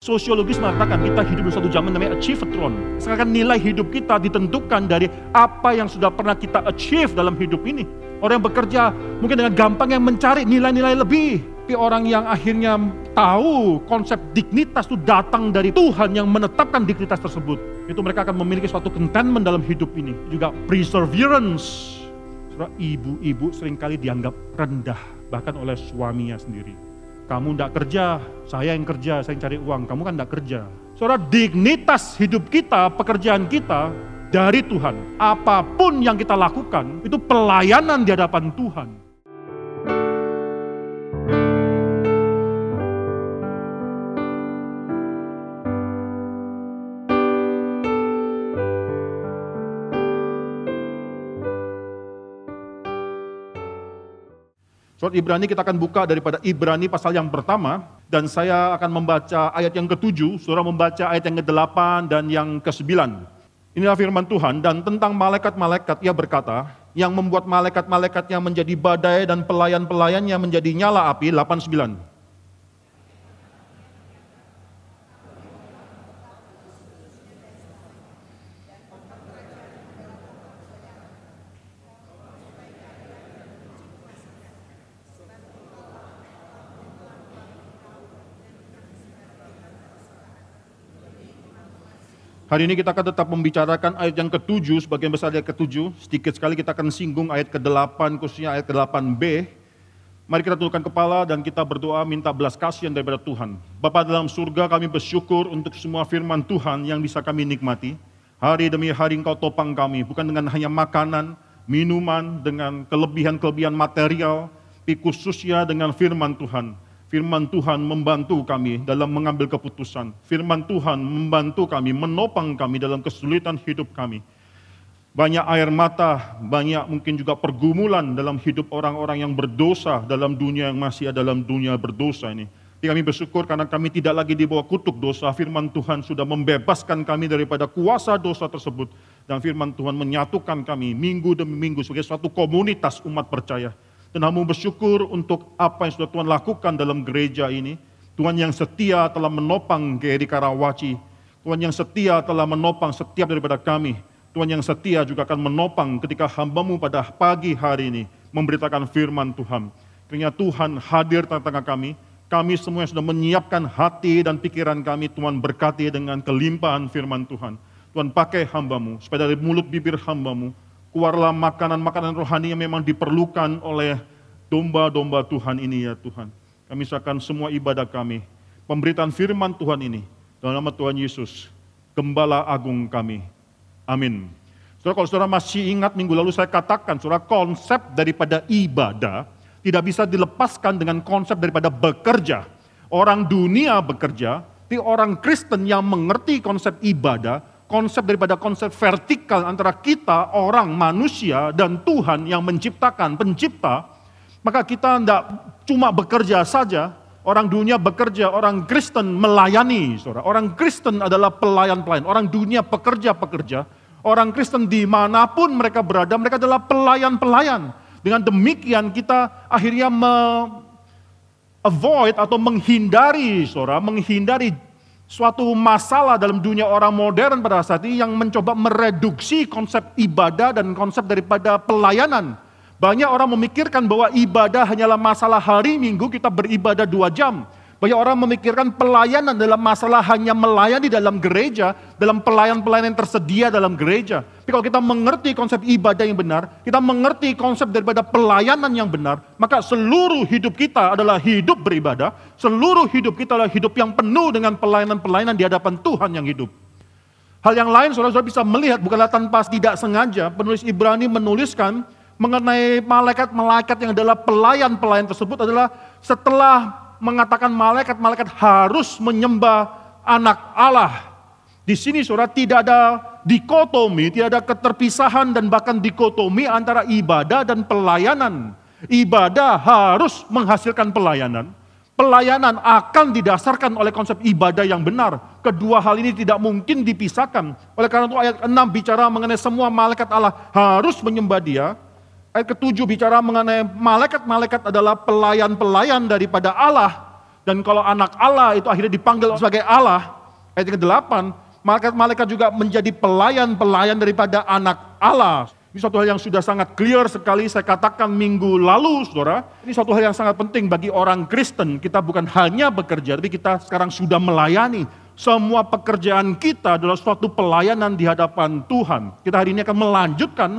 Sosiologis mengatakan kita hidup di satu zaman namanya achieveatron. Sekarang nilai hidup kita ditentukan dari apa yang sudah pernah kita achieve dalam hidup ini. Orang yang bekerja mungkin dengan gampang yang mencari nilai-nilai lebih. Tapi orang yang akhirnya tahu konsep dignitas itu datang dari Tuhan yang menetapkan dignitas tersebut. Itu mereka akan memiliki suatu contentment dalam hidup ini. Juga perseverance. Ibu-ibu sering kali dianggap rendah bahkan oleh suaminya sendiri kamu tidak kerja, saya yang kerja, saya yang cari uang, kamu kan tidak kerja. Saudara, dignitas hidup kita, pekerjaan kita dari Tuhan. Apa pun yang kita lakukan, itu pelayanan di hadapan Tuhan. Surat Ibrani kita akan buka daripada Ibrani pasal yang pertama dan saya akan membaca ayat yang ketujuh, saudara membaca ayat yang ke-8 dan yang ke-9. Inilah firman Tuhan dan tentang malaikat-malaikat ia berkata, yang membuat malaikat-malaikatnya menjadi badai dan pelayan-pelayannya menjadi nyala api, 89. Hari ini kita akan tetap membicarakan ayat yang ketujuh, sebagian besar ayat ketujuh. Sedikit sekali kita akan singgung ayat ke-8, khususnya ayat ke-8b. Mari kita tundukkan kepala dan kita berdoa minta belas kasihan daripada Tuhan. Bapa dalam surga kami bersyukur untuk semua firman Tuhan yang bisa kami nikmati. Hari demi hari engkau topang kami, bukan dengan hanya makanan, minuman, dengan kelebihan-kelebihan material, tapi khususnya dengan firman Tuhan Firman Tuhan membantu kami dalam mengambil keputusan. Firman Tuhan membantu kami, menopang kami dalam kesulitan hidup kami. Banyak air mata, banyak mungkin juga pergumulan dalam hidup orang-orang yang berdosa dalam dunia yang masih ada dalam dunia berdosa ini. Tapi kami bersyukur karena kami tidak lagi di bawah kutuk dosa. Firman Tuhan sudah membebaskan kami daripada kuasa dosa tersebut. Dan firman Tuhan menyatukan kami minggu demi minggu sebagai suatu komunitas umat percaya dan bersyukur untuk apa yang sudah Tuhan lakukan dalam gereja ini. Tuhan yang setia telah menopang GRI Karawaci. Tuhan yang setia telah menopang setiap daripada kami. Tuhan yang setia juga akan menopang ketika hambamu pada pagi hari ini memberitakan firman Tuhan. Kiranya Tuhan hadir tengah-tengah kami. Kami semua yang sudah menyiapkan hati dan pikiran kami, Tuhan berkati dengan kelimpahan firman Tuhan. Tuhan pakai hambamu, supaya dari mulut bibir hambamu, keluarlah makanan-makanan rohani yang memang diperlukan oleh domba-domba Tuhan ini ya Tuhan. Kami serahkan semua ibadah kami, pemberitaan firman Tuhan ini, dalam nama Tuhan Yesus, Gembala Agung kami. Amin. Saudara, kalau saudara masih ingat minggu lalu saya katakan, saudara, konsep daripada ibadah tidak bisa dilepaskan dengan konsep daripada bekerja. Orang dunia bekerja, tapi orang Kristen yang mengerti konsep ibadah, konsep daripada konsep vertikal antara kita, orang, manusia, dan Tuhan yang menciptakan, pencipta, maka kita tidak cuma bekerja saja, orang dunia bekerja, orang Kristen melayani. Saudara. Orang Kristen adalah pelayan-pelayan, orang dunia pekerja-pekerja, orang Kristen di mana pun mereka berada, mereka adalah pelayan-pelayan. Dengan demikian kita akhirnya me avoid atau menghindari, saudara, menghindari suatu masalah dalam dunia orang modern pada saat ini yang mencoba mereduksi konsep ibadah dan konsep daripada pelayanan. Banyak orang memikirkan bahwa ibadah hanyalah masalah hari minggu kita beribadah dua jam. Banyak orang memikirkan pelayanan dalam masalah hanya melayani dalam gereja, dalam pelayan-pelayan yang tersedia dalam gereja. Tapi kalau kita mengerti konsep ibadah yang benar, kita mengerti konsep daripada pelayanan yang benar, maka seluruh hidup kita adalah hidup beribadah, seluruh hidup kita adalah hidup yang penuh dengan pelayanan-pelayanan di hadapan Tuhan yang hidup. Hal yang lain saudara-saudara bisa melihat bukanlah tanpa tidak sengaja penulis Ibrani menuliskan mengenai malaikat-malaikat yang adalah pelayan-pelayan tersebut adalah setelah mengatakan malaikat-malaikat harus menyembah anak Allah. Di sini saudara tidak ada dikotomi, tidak ada keterpisahan dan bahkan dikotomi antara ibadah dan pelayanan. Ibadah harus menghasilkan pelayanan. Pelayanan akan didasarkan oleh konsep ibadah yang benar. Kedua hal ini tidak mungkin dipisahkan. Oleh karena itu ayat 6 bicara mengenai semua malaikat Allah harus menyembah dia Ayat ketujuh bicara mengenai malaikat-malaikat adalah pelayan-pelayan daripada Allah. Dan kalau anak Allah itu akhirnya dipanggil sebagai Allah, ayat ke-8, malaikat-malaikat juga menjadi pelayan-pelayan daripada anak Allah. Ini suatu hal yang sudah sangat clear sekali saya katakan minggu lalu, saudara. Ini suatu hal yang sangat penting bagi orang Kristen. Kita bukan hanya bekerja, tapi kita sekarang sudah melayani. Semua pekerjaan kita adalah suatu pelayanan di hadapan Tuhan. Kita hari ini akan melanjutkan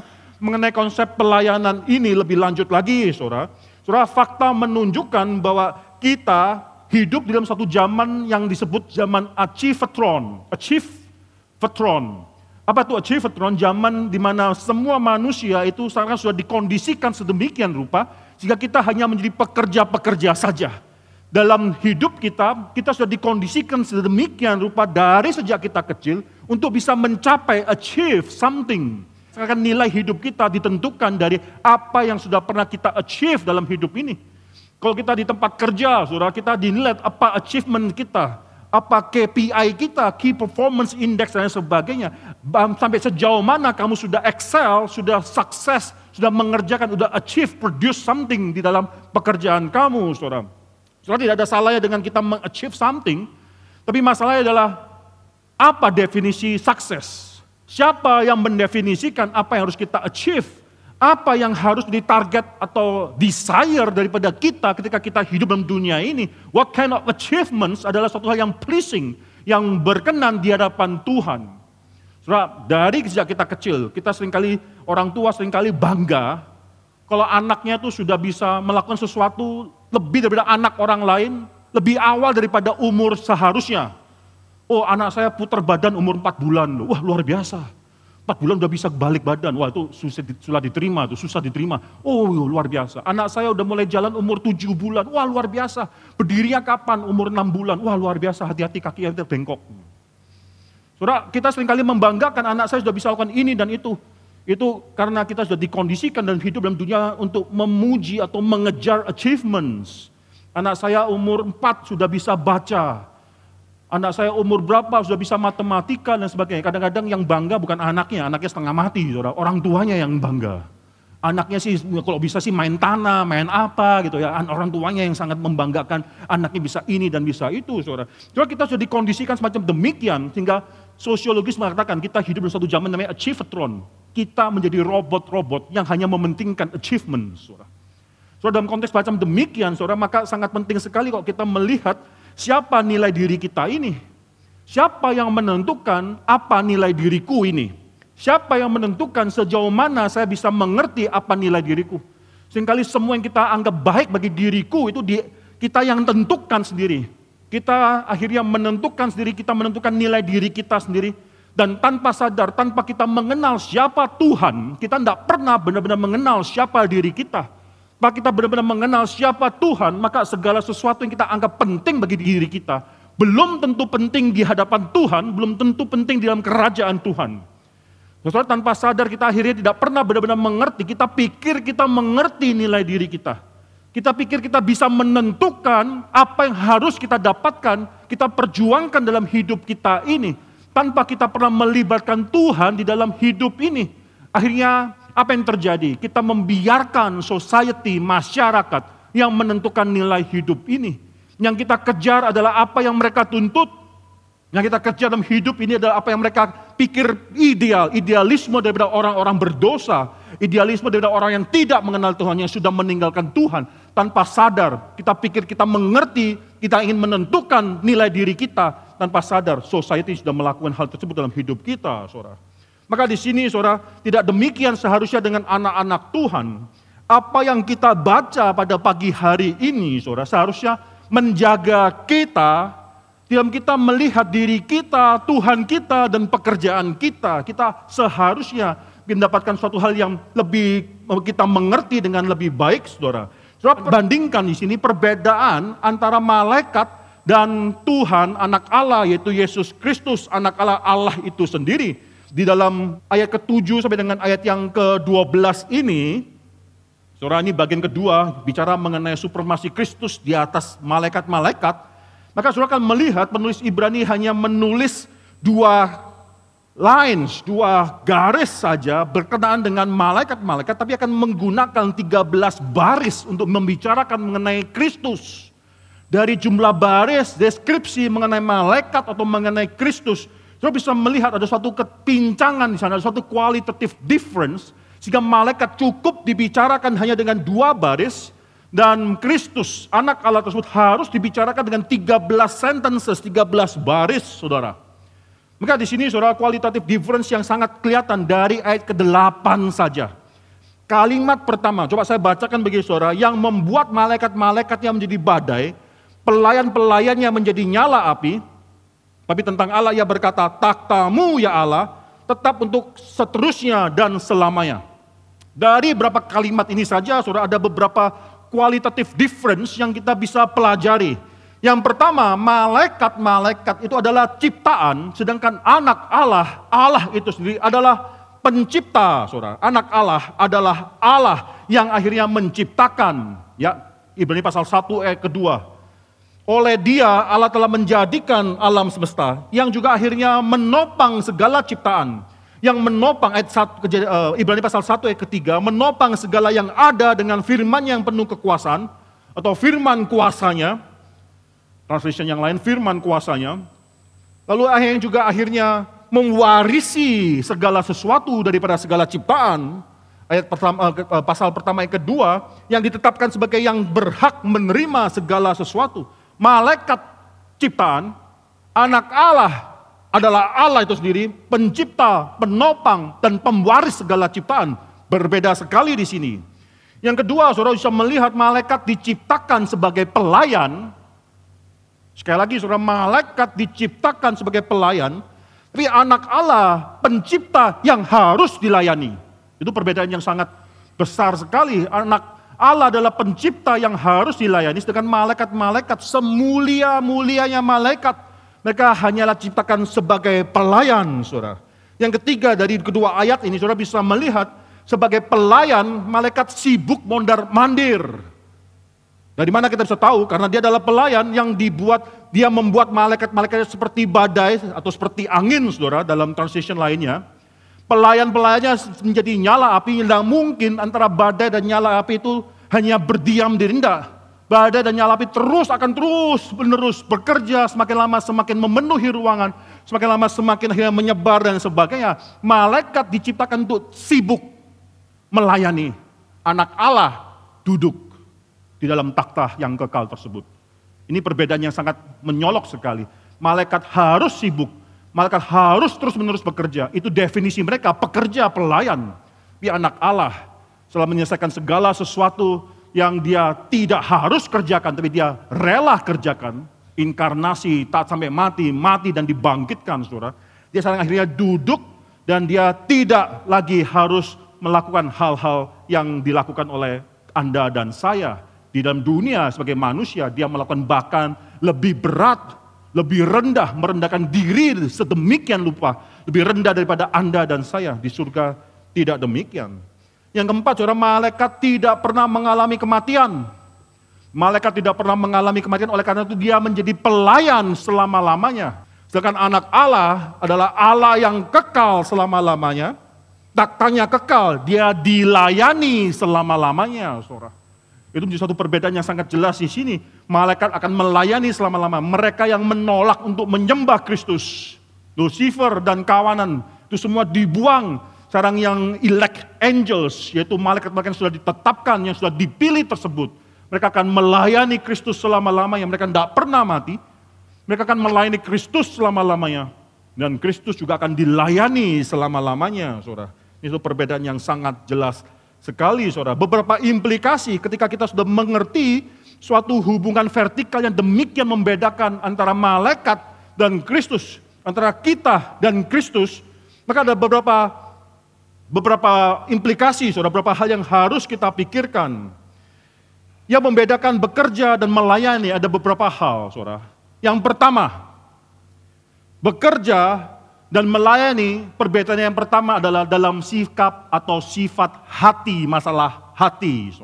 mengenai konsep pelayanan ini lebih lanjut lagi, saudara. Saudara, fakta menunjukkan bahwa kita hidup di dalam satu zaman yang disebut zaman achievatron. Achievatron apa itu achievatron? Zaman di mana semua manusia itu sekarang sudah dikondisikan sedemikian rupa sehingga kita hanya menjadi pekerja-pekerja saja. Dalam hidup kita, kita sudah dikondisikan sedemikian rupa dari sejak kita kecil untuk bisa mencapai, achieve something. Sekarang nilai hidup kita ditentukan dari apa yang sudah pernah kita achieve dalam hidup ini. Kalau kita di tempat kerja, saudara kita dinilai apa achievement kita apa KPI kita, Key Performance Index dan sebagainya. Sampai sejauh mana kamu sudah excel, sudah sukses, sudah mengerjakan, sudah achieve, produce something di dalam pekerjaan kamu, saudara. Saudara tidak ada salahnya dengan kita mengachieve something, tapi masalahnya adalah apa definisi sukses? Siapa yang mendefinisikan apa yang harus kita achieve? apa yang harus ditarget atau desire daripada kita ketika kita hidup dalam dunia ini. What kind of achievements adalah suatu hal yang pleasing, yang berkenan di hadapan Tuhan. Saudara, dari sejak kita kecil, kita sering kali, orang tua sering kali bangga kalau anaknya itu sudah bisa melakukan sesuatu lebih daripada anak orang lain, lebih awal daripada umur seharusnya. Oh anak saya putar badan umur 4 bulan, wah luar biasa Empat bulan udah bisa balik badan. Wah itu susah, susah diterima, itu susah diterima. Oh luar biasa. Anak saya udah mulai jalan umur tujuh bulan. Wah luar biasa. Berdirinya kapan? Umur enam bulan. Wah luar biasa. Hati-hati kaki yang terbengkok. Saudara, kita sering kali membanggakan anak saya sudah bisa lakukan ini dan itu. Itu karena kita sudah dikondisikan dan hidup dalam dunia untuk memuji atau mengejar achievements. Anak saya umur empat sudah bisa baca, Anak saya umur berapa sudah bisa matematika dan sebagainya. Kadang-kadang yang bangga bukan anaknya, anaknya setengah mati. Orang tuanya yang bangga. Anaknya sih kalau bisa sih main tanah, main apa gitu ya. Orang tuanya yang sangat membanggakan anaknya bisa ini dan bisa itu, saudara. Coba kita sudah dikondisikan semacam demikian sehingga sosiologis mengatakan kita hidup dalam satu zaman namanya achievatron. Kita menjadi robot-robot yang hanya mementingkan achievement, saudara. Saudara dalam konteks macam demikian, saudara, maka sangat penting sekali kalau kita melihat Siapa nilai diri kita ini? Siapa yang menentukan apa nilai diriku ini? Siapa yang menentukan sejauh mana saya bisa mengerti apa nilai diriku? Seringkali semua yang kita anggap baik bagi diriku itu di, kita yang tentukan sendiri. Kita akhirnya menentukan sendiri, kita menentukan nilai diri kita sendiri. Dan tanpa sadar, tanpa kita mengenal siapa Tuhan, kita tidak pernah benar-benar mengenal siapa diri kita. Maka kita benar-benar mengenal siapa Tuhan, maka segala sesuatu yang kita anggap penting bagi diri kita, belum tentu penting di hadapan Tuhan, belum tentu penting di dalam kerajaan Tuhan. Saudara tanpa sadar kita akhirnya tidak pernah benar-benar mengerti, kita pikir kita mengerti nilai diri kita. Kita pikir kita bisa menentukan apa yang harus kita dapatkan, kita perjuangkan dalam hidup kita ini. Tanpa kita pernah melibatkan Tuhan di dalam hidup ini. Akhirnya apa yang terjadi? Kita membiarkan society, masyarakat yang menentukan nilai hidup ini. Yang kita kejar adalah apa yang mereka tuntut. Yang kita kejar dalam hidup ini adalah apa yang mereka pikir ideal. Idealisme daripada orang-orang berdosa. Idealisme daripada orang yang tidak mengenal Tuhan, yang sudah meninggalkan Tuhan. Tanpa sadar, kita pikir kita mengerti, kita ingin menentukan nilai diri kita. Tanpa sadar, society sudah melakukan hal tersebut dalam hidup kita, saudara. Maka di sini saudara, tidak demikian seharusnya dengan anak-anak Tuhan. Apa yang kita baca pada pagi hari ini saudara, seharusnya menjaga kita dalam kita melihat diri kita, Tuhan kita, dan pekerjaan kita. Kita seharusnya mendapatkan suatu hal yang lebih kita mengerti dengan lebih baik, saudara. Saudara bandingkan di sini perbedaan antara malaikat dan Tuhan, anak Allah, yaitu Yesus Kristus, anak Allah, Allah itu sendiri. Di dalam ayat ke-7 sampai dengan ayat yang ke-12 ini, Saudara ini bagian kedua bicara mengenai supremasi Kristus di atas malaikat-malaikat. Maka saudara akan melihat penulis Ibrani hanya menulis dua lines, dua garis saja berkenaan dengan malaikat-malaikat, tapi akan menggunakan 13 baris untuk membicarakan mengenai Kristus. dari jumlah baris, deskripsi mengenai malaikat atau mengenai Kristus, saudara bisa melihat ada suatu kepincangan di sana, ada suatu qualitative difference, sehingga malaikat cukup dibicarakan hanya dengan dua baris, dan Kristus, anak Allah tersebut harus dibicarakan dengan 13 sentences, 13 baris, saudara. Maka di sini saudara kualitatif difference yang sangat kelihatan dari ayat ke-8 saja. Kalimat pertama, coba saya bacakan bagi saudara, yang membuat malaikat-malaikat yang menjadi badai, pelayan-pelayannya menjadi nyala api, tapi tentang Allah ia berkata, taktamu ya Allah, tetap untuk seterusnya dan selamanya. Dari berapa kalimat ini saja, saudara ada beberapa kualitatif difference yang kita bisa pelajari. Yang pertama, malaikat-malaikat itu adalah ciptaan, sedangkan anak Allah, Allah itu sendiri adalah pencipta, saudara. Anak Allah adalah Allah yang akhirnya menciptakan. Ya, Ibrani pasal 1 ayat kedua. Oleh dia Allah telah menjadikan alam semesta yang juga akhirnya menopang segala ciptaan. Yang menopang ayat 1, uh, Ibrani pasal 1 ayat ketiga, menopang segala yang ada dengan firman yang penuh kekuasaan atau firman kuasanya. Translation yang lain firman kuasanya. Lalu akhirnya juga akhirnya mewarisi segala sesuatu daripada segala ciptaan ayat pertama, uh, pasal pertama yang kedua yang ditetapkan sebagai yang berhak menerima segala sesuatu malaikat ciptaan, anak Allah adalah Allah itu sendiri, pencipta, penopang, dan pemwaris segala ciptaan. Berbeda sekali di sini. Yang kedua, saudara bisa melihat malaikat diciptakan sebagai pelayan. Sekali lagi, saudara, malaikat diciptakan sebagai pelayan, tapi anak Allah, pencipta yang harus dilayani. Itu perbedaan yang sangat besar sekali. Anak Allah adalah pencipta yang harus dilayani, sedangkan malaikat-malaikat semulia-mulianya malaikat, mereka hanyalah ciptakan sebagai pelayan, saudara. Yang ketiga dari kedua ayat ini, saudara bisa melihat sebagai pelayan, malaikat sibuk mondar mandir. Dari mana kita bisa tahu? Karena dia adalah pelayan yang dibuat, dia membuat malaikat-malaikat seperti badai atau seperti angin, saudara, dalam transition lainnya pelayan-pelayannya menjadi nyala api, tidak mungkin antara badai dan nyala api itu hanya berdiam di rendah. Badai dan nyala api terus akan terus menerus bekerja, semakin lama semakin memenuhi ruangan, semakin lama semakin akhirnya menyebar dan sebagainya. Malaikat diciptakan untuk sibuk melayani. Anak Allah duduk di dalam takhta yang kekal tersebut. Ini perbedaan yang sangat menyolok sekali. Malaikat harus sibuk Malaikat harus terus-menerus bekerja. Itu definisi mereka, pekerja pelayan. Dia anak Allah. Setelah menyelesaikan segala sesuatu yang dia tidak harus kerjakan, tapi dia rela kerjakan. Inkarnasi, tak sampai mati, mati dan dibangkitkan, saudara. Dia sekarang akhirnya duduk dan dia tidak lagi harus melakukan hal-hal yang dilakukan oleh Anda dan saya. Di dalam dunia sebagai manusia, dia melakukan bahkan lebih berat lebih rendah, merendahkan diri sedemikian lupa, lebih rendah daripada Anda dan saya di surga tidak demikian. Yang keempat, saudara, malaikat tidak pernah mengalami kematian. Malaikat tidak pernah mengalami kematian, oleh karena itu dia menjadi pelayan selama-lamanya. Sedangkan anak Allah adalah Allah yang kekal selama-lamanya. Taktanya kekal, dia dilayani selama-lamanya, saudara. Itu menjadi satu perbedaan yang sangat jelas di sini. Malaikat akan melayani selama-lama. Mereka yang menolak untuk menyembah Kristus. Lucifer dan kawanan. Itu semua dibuang. Sekarang yang elect angels, yaitu malaikat-malaikat yang sudah ditetapkan, yang sudah dipilih tersebut. Mereka akan melayani Kristus selama-lama yang mereka tidak pernah mati. Mereka akan melayani Kristus selama-lamanya. Dan Kristus juga akan dilayani selama-lamanya, saudara. Itu perbedaan yang sangat jelas sekali saudara. Beberapa implikasi ketika kita sudah mengerti suatu hubungan vertikal yang demikian membedakan antara malaikat dan Kristus, antara kita dan Kristus, maka ada beberapa beberapa implikasi, saudara, beberapa hal yang harus kita pikirkan. Yang membedakan bekerja dan melayani ada beberapa hal, saudara. Yang pertama, bekerja dan melayani, perbedaannya yang pertama adalah dalam sikap atau sifat hati, masalah hati.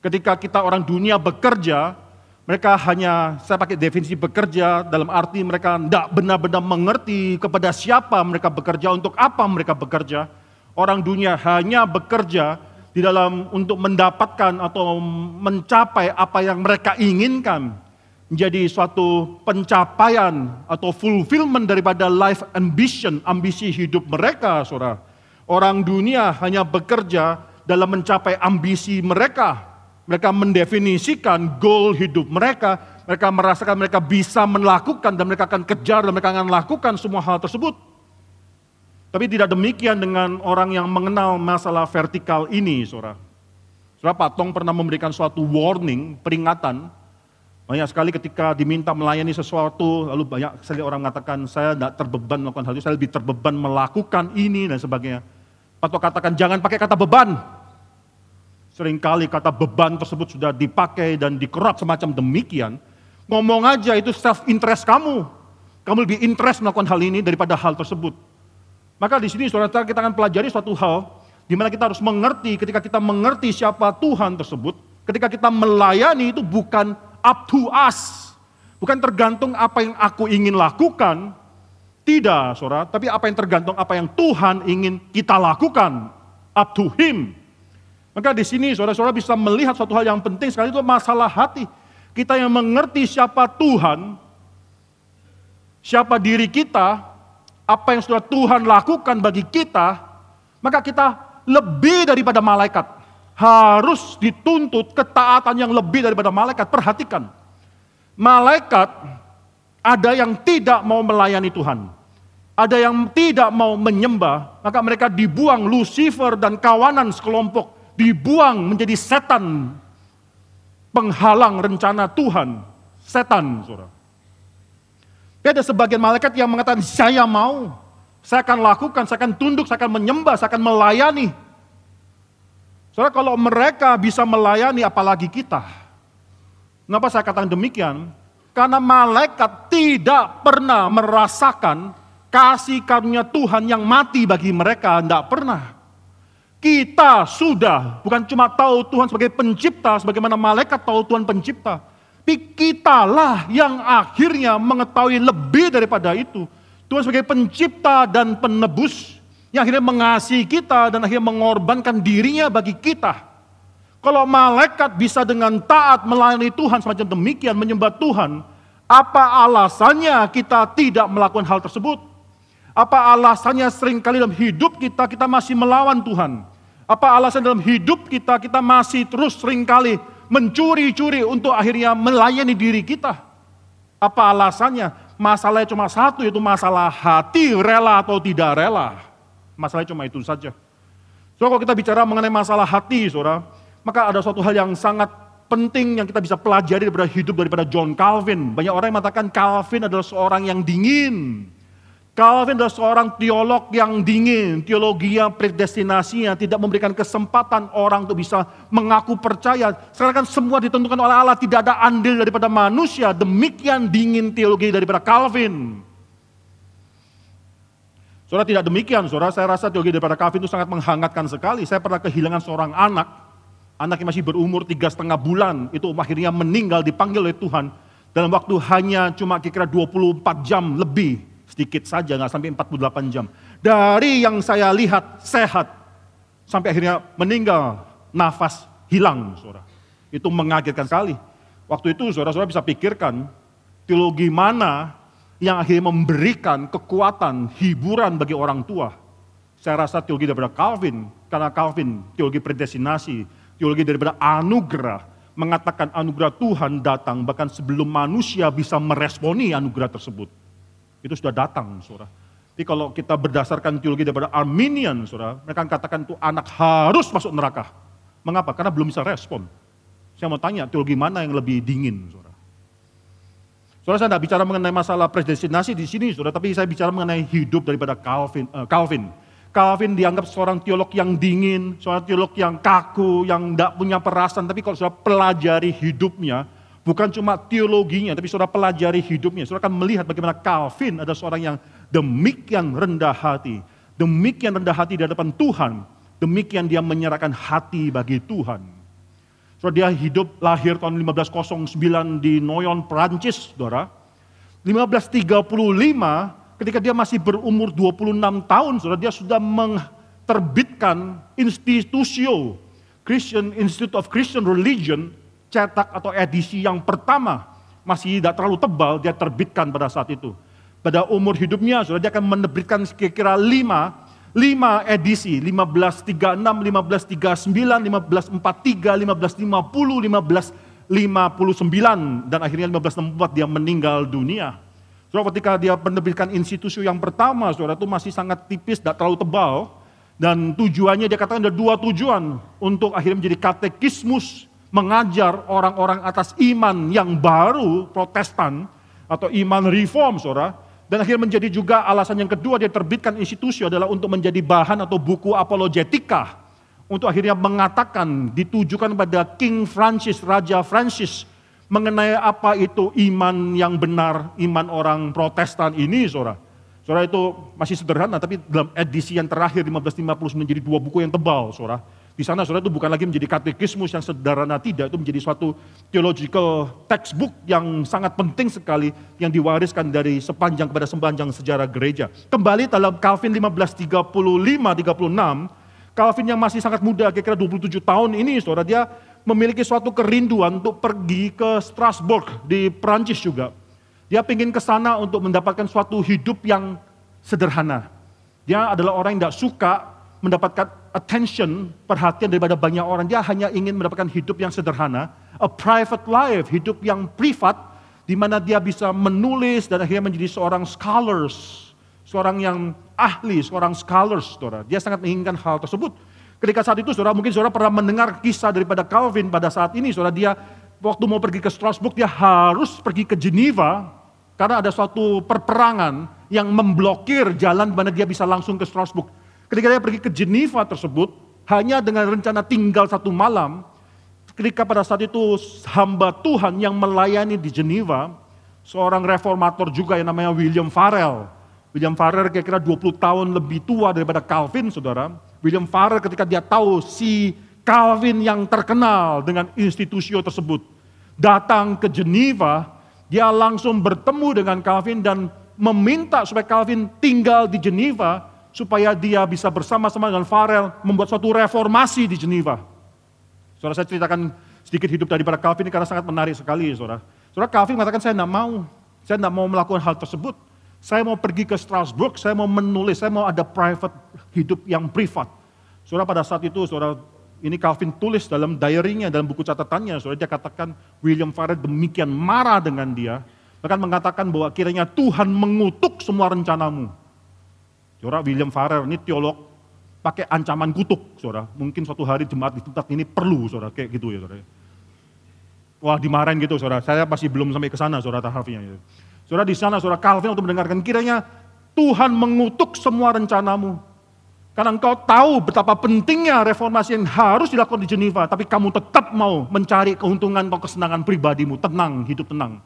Ketika kita orang dunia bekerja, mereka hanya, saya pakai definisi bekerja dalam arti mereka tidak benar-benar mengerti kepada siapa mereka bekerja, untuk apa mereka bekerja. Orang dunia hanya bekerja di dalam untuk mendapatkan atau mencapai apa yang mereka inginkan. menjadi suatu pencapaian atau fulfillment daripada life ambition, ambisi hidup mereka, saudara. Orang dunia hanya bekerja dalam mencapai ambisi mereka. Mereka mendefinisikan goal hidup mereka. Mereka merasakan mereka bisa melakukan dan mereka akan kejar dan mereka akan lakukan semua hal tersebut. Tapi tidak demikian dengan orang yang mengenal masalah vertikal ini, saudara. Saudara Patong pernah memberikan suatu warning, peringatan, banyak sekali ketika diminta melayani sesuatu, lalu banyak sekali orang mengatakan, saya tidak terbeban melakukan hal itu, saya lebih terbeban melakukan ini dan sebagainya. Atau katakan, jangan pakai kata beban. Seringkali kata beban tersebut sudah dipakai dan dikerap semacam demikian. Ngomong aja itu self-interest kamu. Kamu lebih interest melakukan hal ini daripada hal tersebut. Maka di sini saudara kita akan pelajari suatu hal, di mana kita harus mengerti ketika kita mengerti siapa Tuhan tersebut, ketika kita melayani itu bukan up to us. Bukan tergantung apa yang aku ingin lakukan. Tidak, saudara. Tapi apa yang tergantung apa yang Tuhan ingin kita lakukan. Up to Him. Maka di sini saudara-saudara bisa melihat suatu hal yang penting sekali itu masalah hati. Kita yang mengerti siapa Tuhan, siapa diri kita, apa yang sudah Tuhan lakukan bagi kita, maka kita lebih daripada malaikat harus dituntut ketaatan yang lebih daripada malaikat. Perhatikan, malaikat ada yang tidak mau melayani Tuhan. Ada yang tidak mau menyembah, maka mereka dibuang Lucifer dan kawanan sekelompok, dibuang menjadi setan penghalang rencana Tuhan, setan, saudara. Ada sebagian malaikat yang mengatakan, saya mau, saya akan lakukan, saya akan tunduk, saya akan menyembah, saya akan melayani. Soalnya kalau mereka bisa melayani apalagi kita. Kenapa saya katakan demikian? Karena malaikat tidak pernah merasakan kasih karunia Tuhan yang mati bagi mereka, tidak pernah. Kita sudah bukan cuma tahu Tuhan sebagai pencipta, sebagaimana malaikat tahu Tuhan pencipta. Tapi kitalah yang akhirnya mengetahui lebih daripada itu. Tuhan sebagai pencipta dan penebus yang akhirnya mengasihi kita dan akhirnya mengorbankan dirinya bagi kita. Kalau malaikat bisa dengan taat melayani Tuhan semacam demikian, menyembah Tuhan, apa alasannya kita tidak melakukan hal tersebut? Apa alasannya sering kali dalam hidup kita, kita masih melawan Tuhan? Apa alasan dalam hidup kita, kita masih terus sering kali mencuri-curi untuk akhirnya melayani diri kita? Apa alasannya? Masalahnya cuma satu, yaitu masalah hati rela atau tidak rela. Masalahnya cuma itu saja. So kalau kita bicara mengenai masalah hati, saudara, maka ada suatu hal yang sangat penting yang kita bisa pelajari daripada hidup daripada John Calvin. Banyak orang yang mengatakan Calvin adalah seorang yang dingin. Calvin adalah seorang teolog yang dingin, teologi yang predestinasi yang tidak memberikan kesempatan orang untuk bisa mengaku percaya. Sekarang kan semua ditentukan oleh Allah, tidak ada andil daripada manusia. Demikian dingin teologi daripada Calvin. Saudara tidak demikian, saudara. Saya rasa teologi daripada Calvin itu sangat menghangatkan sekali. Saya pernah kehilangan seorang anak, anak yang masih berumur tiga setengah bulan, itu akhirnya meninggal dipanggil oleh Tuhan dalam waktu hanya cuma kira-kira 24 jam lebih, sedikit saja, nggak sampai 48 jam. Dari yang saya lihat sehat, sampai akhirnya meninggal, nafas hilang, saudara. Itu mengagetkan sekali. Waktu itu saudara-saudara bisa pikirkan, teologi mana yang akhirnya memberikan kekuatan, hiburan bagi orang tua. Saya rasa teologi daripada Calvin, karena Calvin teologi predestinasi, teologi daripada anugerah, mengatakan anugerah Tuhan datang bahkan sebelum manusia bisa meresponi anugerah tersebut. Itu sudah datang, saudara. Tapi kalau kita berdasarkan teologi daripada Arminian, saudara, mereka katakan itu anak harus masuk neraka. Mengapa? Karena belum bisa respon. Saya mau tanya, teologi mana yang lebih dingin, saudara? Saudara saya tidak bicara mengenai masalah predestinasi di sini, saudara, tapi saya bicara mengenai hidup daripada Calvin. Uh, Calvin. Calvin dianggap seorang teolog yang dingin, seorang teolog yang kaku, yang tidak punya perasaan. Tapi kalau saudara pelajari hidupnya, bukan cuma teologinya, tapi saudara pelajari hidupnya. Saudara akan melihat bagaimana Calvin ada seorang yang demikian rendah hati. Demikian rendah hati di hadapan Tuhan. Demikian dia menyerahkan hati bagi Tuhan. So, dia hidup lahir tahun 1509 di Noyon, Perancis, saudara. 1535, ketika dia masih berumur 26 tahun, saudara, dia sudah menerbitkan Institutio, Christian Institute of Christian Religion, cetak atau edisi yang pertama masih tidak terlalu tebal, dia terbitkan pada saat itu. Pada umur hidupnya, saudara, dia akan menerbitkan kira-kira lima, lima edisi, 1536, 1539, 1543, 1550, 1559, dan akhirnya 1564 dia meninggal dunia. Saudara, ketika dia menerbitkan institusi yang pertama, saudara, itu masih sangat tipis, tidak terlalu tebal, dan tujuannya dia katakan ada dua tujuan untuk akhirnya menjadi katekismus mengajar orang-orang atas iman yang baru protestan atau iman reform saudara. Dan akhirnya menjadi juga alasan yang kedua dia terbitkan institusi adalah untuk menjadi bahan atau buku apologetika. Untuk akhirnya mengatakan ditujukan pada King Francis, Raja Francis mengenai apa itu iman yang benar, iman orang protestan ini saudara. Saudara itu masih sederhana, tapi dalam edisi yang terakhir 1550 menjadi dua buku yang tebal, saudara. Di sana saudara itu bukan lagi menjadi katekismus yang sederhana, tidak. Itu menjadi suatu theological textbook yang sangat penting sekali yang diwariskan dari sepanjang kepada sepanjang sejarah gereja. Kembali dalam Calvin 1535-36, Calvin yang masih sangat muda, kira-kira 27 tahun ini, saudara, dia memiliki suatu kerinduan untuk pergi ke Strasbourg di Prancis juga. Dia ingin ke sana untuk mendapatkan suatu hidup yang sederhana. Dia adalah orang yang tidak suka mendapatkan attention, perhatian daripada banyak orang. Dia hanya ingin mendapatkan hidup yang sederhana, a private life, hidup yang privat, di mana dia bisa menulis dan akhirnya menjadi seorang scholars, seorang yang ahli, seorang scholars, saudara. Dia sangat menginginkan hal tersebut. Ketika saat itu, saudara, mungkin saudara pernah mendengar kisah daripada Calvin pada saat ini, saudara, dia waktu mau pergi ke Strasbourg, dia harus pergi ke Geneva, karena ada suatu perperangan yang memblokir jalan mana dia bisa langsung ke Strasbourg. Ketika dia pergi ke Geneva tersebut, hanya dengan rencana tinggal satu malam, ketika pada saat itu hamba Tuhan yang melayani di Geneva, seorang reformator juga yang namanya William Farel. William Farel kira-kira 20 tahun lebih tua daripada Calvin, saudara. William Farel ketika dia tahu si Calvin yang terkenal dengan institusi tersebut, datang ke Geneva, dia langsung bertemu dengan Calvin dan meminta supaya Calvin tinggal di Geneva supaya dia bisa bersama-sama dengan Farel membuat suatu reformasi di Geneva. Saudara saya ceritakan sedikit hidup daripada Calvin ini karena sangat menarik sekali saudara. Saudara Calvin mengatakan saya tidak mau, saya tidak mau melakukan hal tersebut. Saya mau pergi ke Strasbourg, saya mau menulis, saya mau ada private hidup yang privat. Saudara pada saat itu saudara ini Calvin tulis dalam diary-nya, dalam buku catatannya, saudara dia katakan William Farel demikian marah dengan dia, bahkan mengatakan bahwa kiranya Tuhan mengutuk semua rencanamu. Saudara William Farel ini teolog pakai ancaman kutuk, saudara. Mungkin suatu hari jemaat di tempat ini perlu, saudara, kayak gitu ya, saudara. Wah dimarahin gitu, saudara. Saya masih belum sampai ke sana, saudara tahafnya. Gitu. Saudara di sana, saudara Calvin untuk mendengarkan kiranya Tuhan mengutuk semua rencanamu. Karena engkau tahu betapa pentingnya reformasi yang harus dilakukan di Geneva, tapi kamu tetap mau mencari keuntungan atau kesenangan pribadimu, tenang, hidup tenang.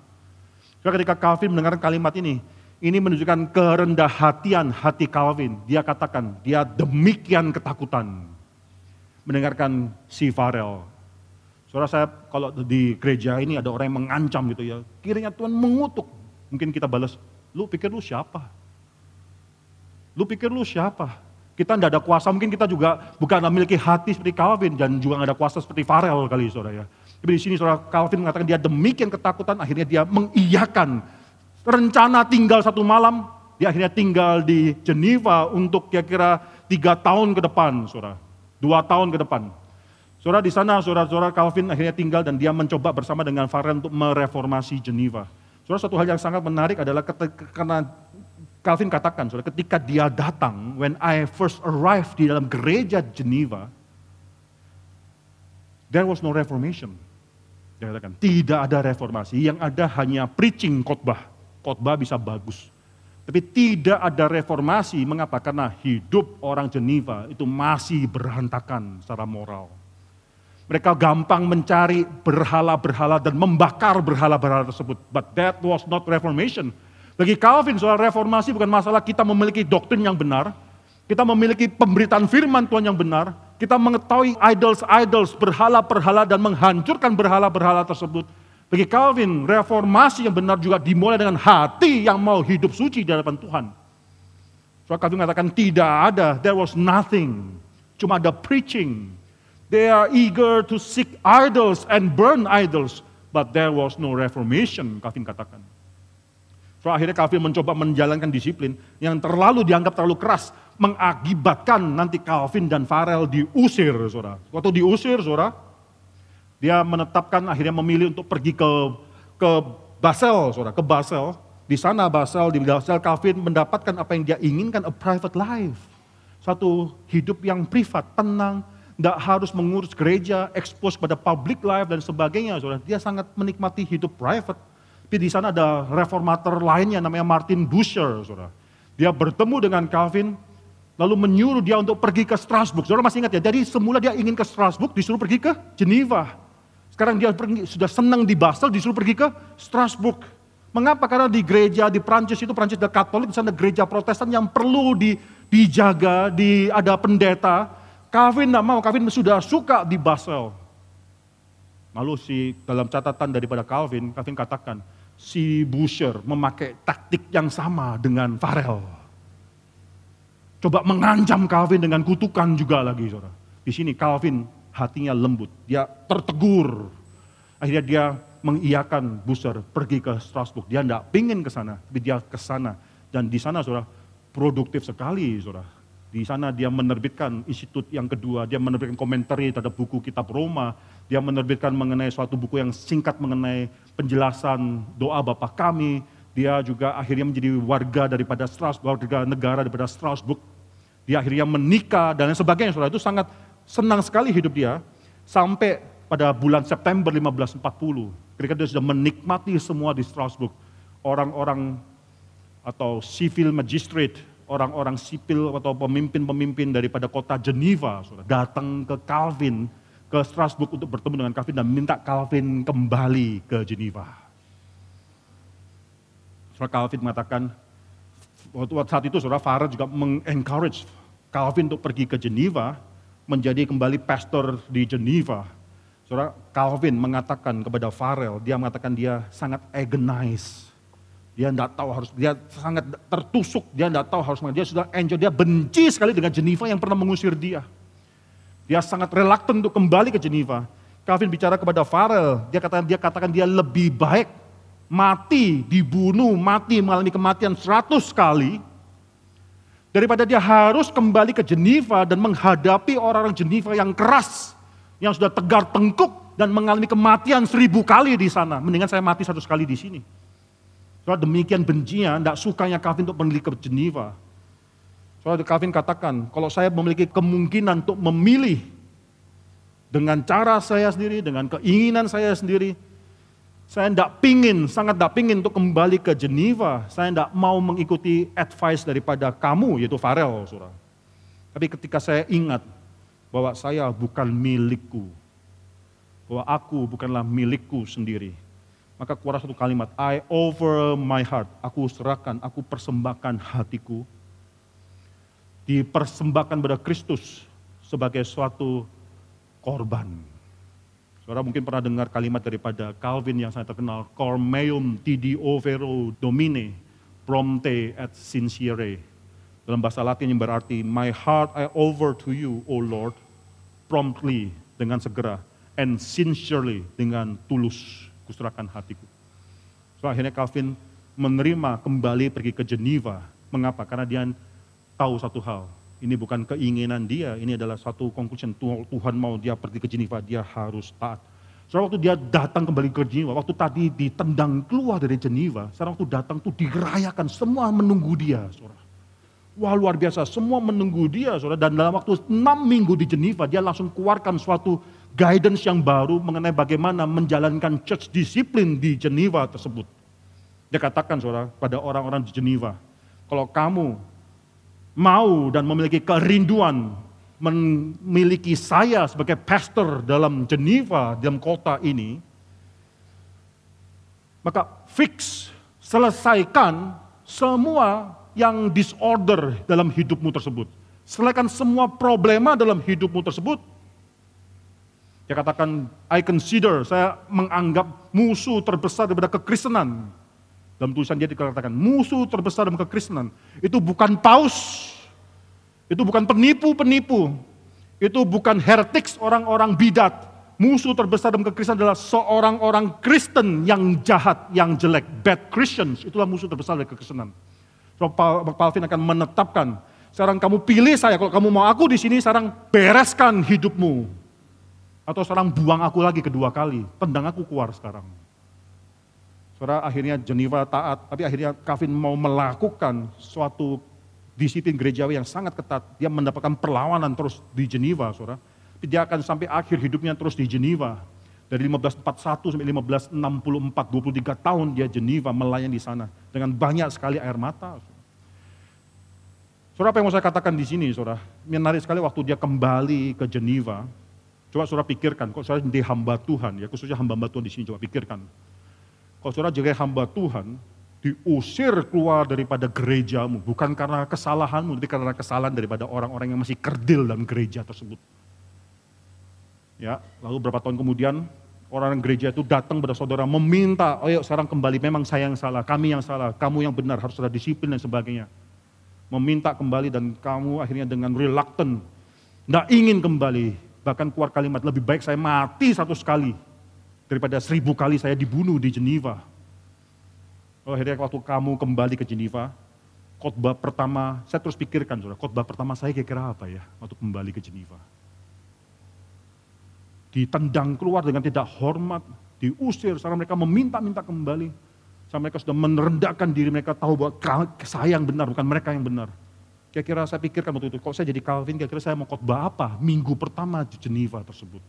Karena ketika Calvin mendengar kalimat ini, ini menunjukkan kerendah hatian hati Calvin. Dia katakan, dia demikian ketakutan mendengarkan si Farel. Saudara saya kalau di gereja ini ada orang yang mengancam gitu ya, kiranya Tuhan mengutuk. Mungkin kita balas, lu pikir lu siapa? Lu pikir lu siapa? Kita tidak ada kuasa, mungkin kita juga bukan memiliki hati seperti Calvin dan juga tidak ada kuasa seperti Farel kali saudara ya. Tapi di sini saudara Calvin mengatakan dia demikian ketakutan, akhirnya dia mengiyakan rencana tinggal satu malam, dia akhirnya tinggal di Geneva untuk kira-kira tiga tahun ke depan, saudara. Dua tahun ke depan. Saudara di sana, saudara-saudara Calvin akhirnya tinggal dan dia mencoba bersama dengan Farel untuk mereformasi Geneva. Saudara, satu hal yang sangat menarik adalah karena Calvin katakan, saudara, ketika dia datang, when I first arrived di dalam gereja Geneva, there was no reformation. Dia katakan, tidak ada reformasi, yang ada hanya preaching khotbah. Khotbah bisa bagus. Tapi tidak ada reformasi, mengapa? Karena hidup orang Geneva itu masih berantakan secara moral. Mereka gampang mencari berhala-berhala dan membakar berhala-berhala tersebut. But that was not reformation. Bagi Calvin soal reformasi bukan masalah kita memiliki doktrin yang benar, kita memiliki pemberitaan firman Tuhan yang benar, kita mengetahui idols-idols, berhala-berhala dan menghancurkan berhala-berhala tersebut. Bagi Calvin, reformasi yang benar juga dimulai dengan hati yang mau hidup suci di hadapan Tuhan. Soal Calvin mengatakan tidak ada, there was nothing. Cuma ada preaching. They are eager to seek idols and burn idols. but there was no reformation, Calvin katakan. So akhirnya Calvin mencoba menjalankan disiplin yang terlalu dianggap terlalu keras, mengakibatkan nanti Calvin dan Farel diusir, saudara. Waktu diusir, saudara, dia menetapkan akhirnya memilih untuk pergi ke ke Basel, saudara, ke Basel. Di sana Basel, di Basel Calvin mendapatkan apa yang dia inginkan, a private life. Satu hidup yang privat, tenang, tidak harus mengurus gereja, expose pada public life dan sebagainya. Saudara. Dia sangat menikmati hidup private. Tapi di sana ada reformator lainnya namanya Martin Bucer. Saudara. Dia bertemu dengan Calvin, lalu menyuruh dia untuk pergi ke Strasbourg. Saudara masih ingat ya, jadi semula dia ingin ke Strasbourg, disuruh pergi ke Geneva. Sekarang dia pergi, sudah senang di Basel, disuruh pergi ke Strasbourg. Mengapa? Karena di gereja di Prancis itu Prancis ada Katolik, di sana gereja Protestan yang perlu di, dijaga, di ada pendeta. Calvin tidak mau, Calvin sudah suka di Basel. Lalu si dalam catatan daripada Calvin, Calvin katakan si Busher memakai taktik yang sama dengan Farel. Coba mengancam Calvin dengan kutukan juga lagi, saudara. Di sini Calvin hatinya lembut, dia tertegur. Akhirnya dia mengiyakan Buser pergi ke Strasbourg. Dia tidak pingin ke sana, tapi dia ke sana. Dan di sana saudara, produktif sekali saudara. Di sana dia menerbitkan institut yang kedua, dia menerbitkan komentari terhadap buku kitab Roma, dia menerbitkan mengenai suatu buku yang singkat mengenai penjelasan doa Bapa kami, dia juga akhirnya menjadi warga daripada Strasbourg, warga negara daripada Strasbourg. Dia akhirnya menikah dan lain sebagainya, saudara. Itu sangat senang sekali hidup dia sampai pada bulan September 1540. Ketika dia sudah menikmati semua di Strasbourg. Orang-orang atau civil magistrate, orang-orang sipil atau pemimpin-pemimpin daripada kota Geneva sudah datang ke Calvin, ke Strasbourg untuk bertemu dengan Calvin dan minta Calvin kembali ke Geneva. Saudara Calvin mengatakan, waktu saat itu saudara Farah juga mengencourage Calvin untuk pergi ke Geneva, menjadi kembali pastor di Geneva. Saudara Calvin mengatakan kepada Farel, dia mengatakan dia sangat agonize. Dia tidak tahu harus, dia sangat tertusuk, dia tidak tahu harus, dia sudah enjoy, dia benci sekali dengan Geneva yang pernah mengusir dia. Dia sangat reluctant untuk kembali ke Geneva. Calvin bicara kepada Farel, dia katakan dia katakan dia lebih baik mati, dibunuh, mati mengalami kematian seratus kali Daripada dia harus kembali ke Geneva dan menghadapi orang-orang Geneva yang keras, yang sudah tegar tengkuk dan mengalami kematian seribu kali di sana. Mendingan saya mati satu sekali di sini. Soal demikian bencinya, tidak sukanya Calvin untuk pergi ke Geneva. Soal Calvin katakan, kalau saya memiliki kemungkinan untuk memilih dengan cara saya sendiri, dengan keinginan saya sendiri, saya tidak pingin, sangat tidak pingin untuk kembali ke Geneva. Saya tidak mau mengikuti advice daripada kamu, yaitu Farel, saudara. Tapi ketika saya ingat bahwa saya bukan milikku, bahwa aku bukanlah milikku sendiri, maka keluar satu kalimat, I over my heart, aku serahkan, aku persembahkan hatiku, dipersembahkan pada Kristus sebagai suatu korban Saudara mungkin pernah dengar kalimat daripada Calvin yang saya terkenal, Cor meum tidi overo domine, prompte et sincere. Dalam bahasa Latin yang berarti, My heart I over to you, O Lord, promptly, dengan segera, and sincerely, dengan tulus, kuserahkan hatiku. So akhirnya Calvin menerima kembali pergi ke Geneva. Mengapa? Karena dia tahu satu hal, ini bukan keinginan dia, ini adalah satu conclusion. Tuhan mau dia pergi ke Geneva, dia harus taat. Setelah waktu dia datang kembali ke Geneva, waktu tadi ditendang keluar dari Geneva, sekarang waktu datang tuh dirayakan, semua menunggu dia, saudara. Wah luar biasa, semua menunggu dia, saudara. Dan dalam waktu enam minggu di Geneva, dia langsung keluarkan suatu guidance yang baru mengenai bagaimana menjalankan church disiplin di Geneva tersebut. Dia katakan, saudara, pada orang-orang di Geneva, kalau kamu mau dan memiliki kerinduan memiliki saya sebagai pastor dalam Geneva, dalam kota ini, maka fix, selesaikan semua yang disorder dalam hidupmu tersebut. Selesaikan semua problema dalam hidupmu tersebut. Dia katakan, I consider, saya menganggap musuh terbesar daripada kekristenan dalam tulisan dia dikatakan, musuh terbesar dalam kekristenan itu bukan paus, itu bukan penipu-penipu, itu bukan heretics orang-orang bidat, musuh terbesar dalam kekristenan adalah seorang orang Kristen yang jahat, yang jelek. Bad Christians, itulah musuh terbesar dari kekristenan. So, Pak Palvin akan menetapkan, sekarang kamu pilih saya, kalau kamu mau aku di sini, sekarang bereskan hidupmu. Atau sekarang buang aku lagi kedua kali, tendang aku keluar sekarang. Saudara akhirnya Geneva taat, tapi akhirnya Calvin mau melakukan suatu disiplin gerejawi yang sangat ketat. Dia mendapatkan perlawanan terus di Geneva, saudara. Tapi dia akan sampai akhir hidupnya terus di Geneva. Dari 1541 sampai 1564, 23 tahun dia Geneva melayani di sana. Dengan banyak sekali air mata. Saudara apa yang mau saya katakan di sini, saudara? Menarik sekali waktu dia kembali ke Geneva. Coba saudara pikirkan, kok saudara di hamba Tuhan, ya khususnya hamba-hamba Tuhan di sini, coba pikirkan. Kalau saudara jadi hamba Tuhan, diusir keluar daripada gerejamu, bukan karena kesalahanmu, tapi karena kesalahan daripada orang-orang yang masih kerdil dalam gereja tersebut. Ya, lalu berapa tahun kemudian orang gereja itu datang pada saudara meminta, oh yuk sekarang kembali, memang saya yang salah, kami yang salah, kamu yang benar, harus ada disiplin dan sebagainya. Meminta kembali dan kamu akhirnya dengan reluctant, tidak ingin kembali, bahkan keluar kalimat, lebih baik saya mati satu sekali, daripada seribu kali saya dibunuh di Geneva Oh, akhirnya waktu kamu kembali ke Geneva, khotbah pertama, saya terus pikirkan, saudara, khotbah pertama saya kira-kira apa ya waktu kembali ke Geneva. Ditendang keluar dengan tidak hormat, diusir, sekarang mereka meminta-minta kembali. Sampai mereka sudah merendahkan diri mereka tahu bahwa saya yang benar, bukan mereka yang benar. Kira-kira saya pikirkan waktu itu, kalau saya jadi Calvin, kira-kira saya mau khotbah apa minggu pertama di Geneva tersebut.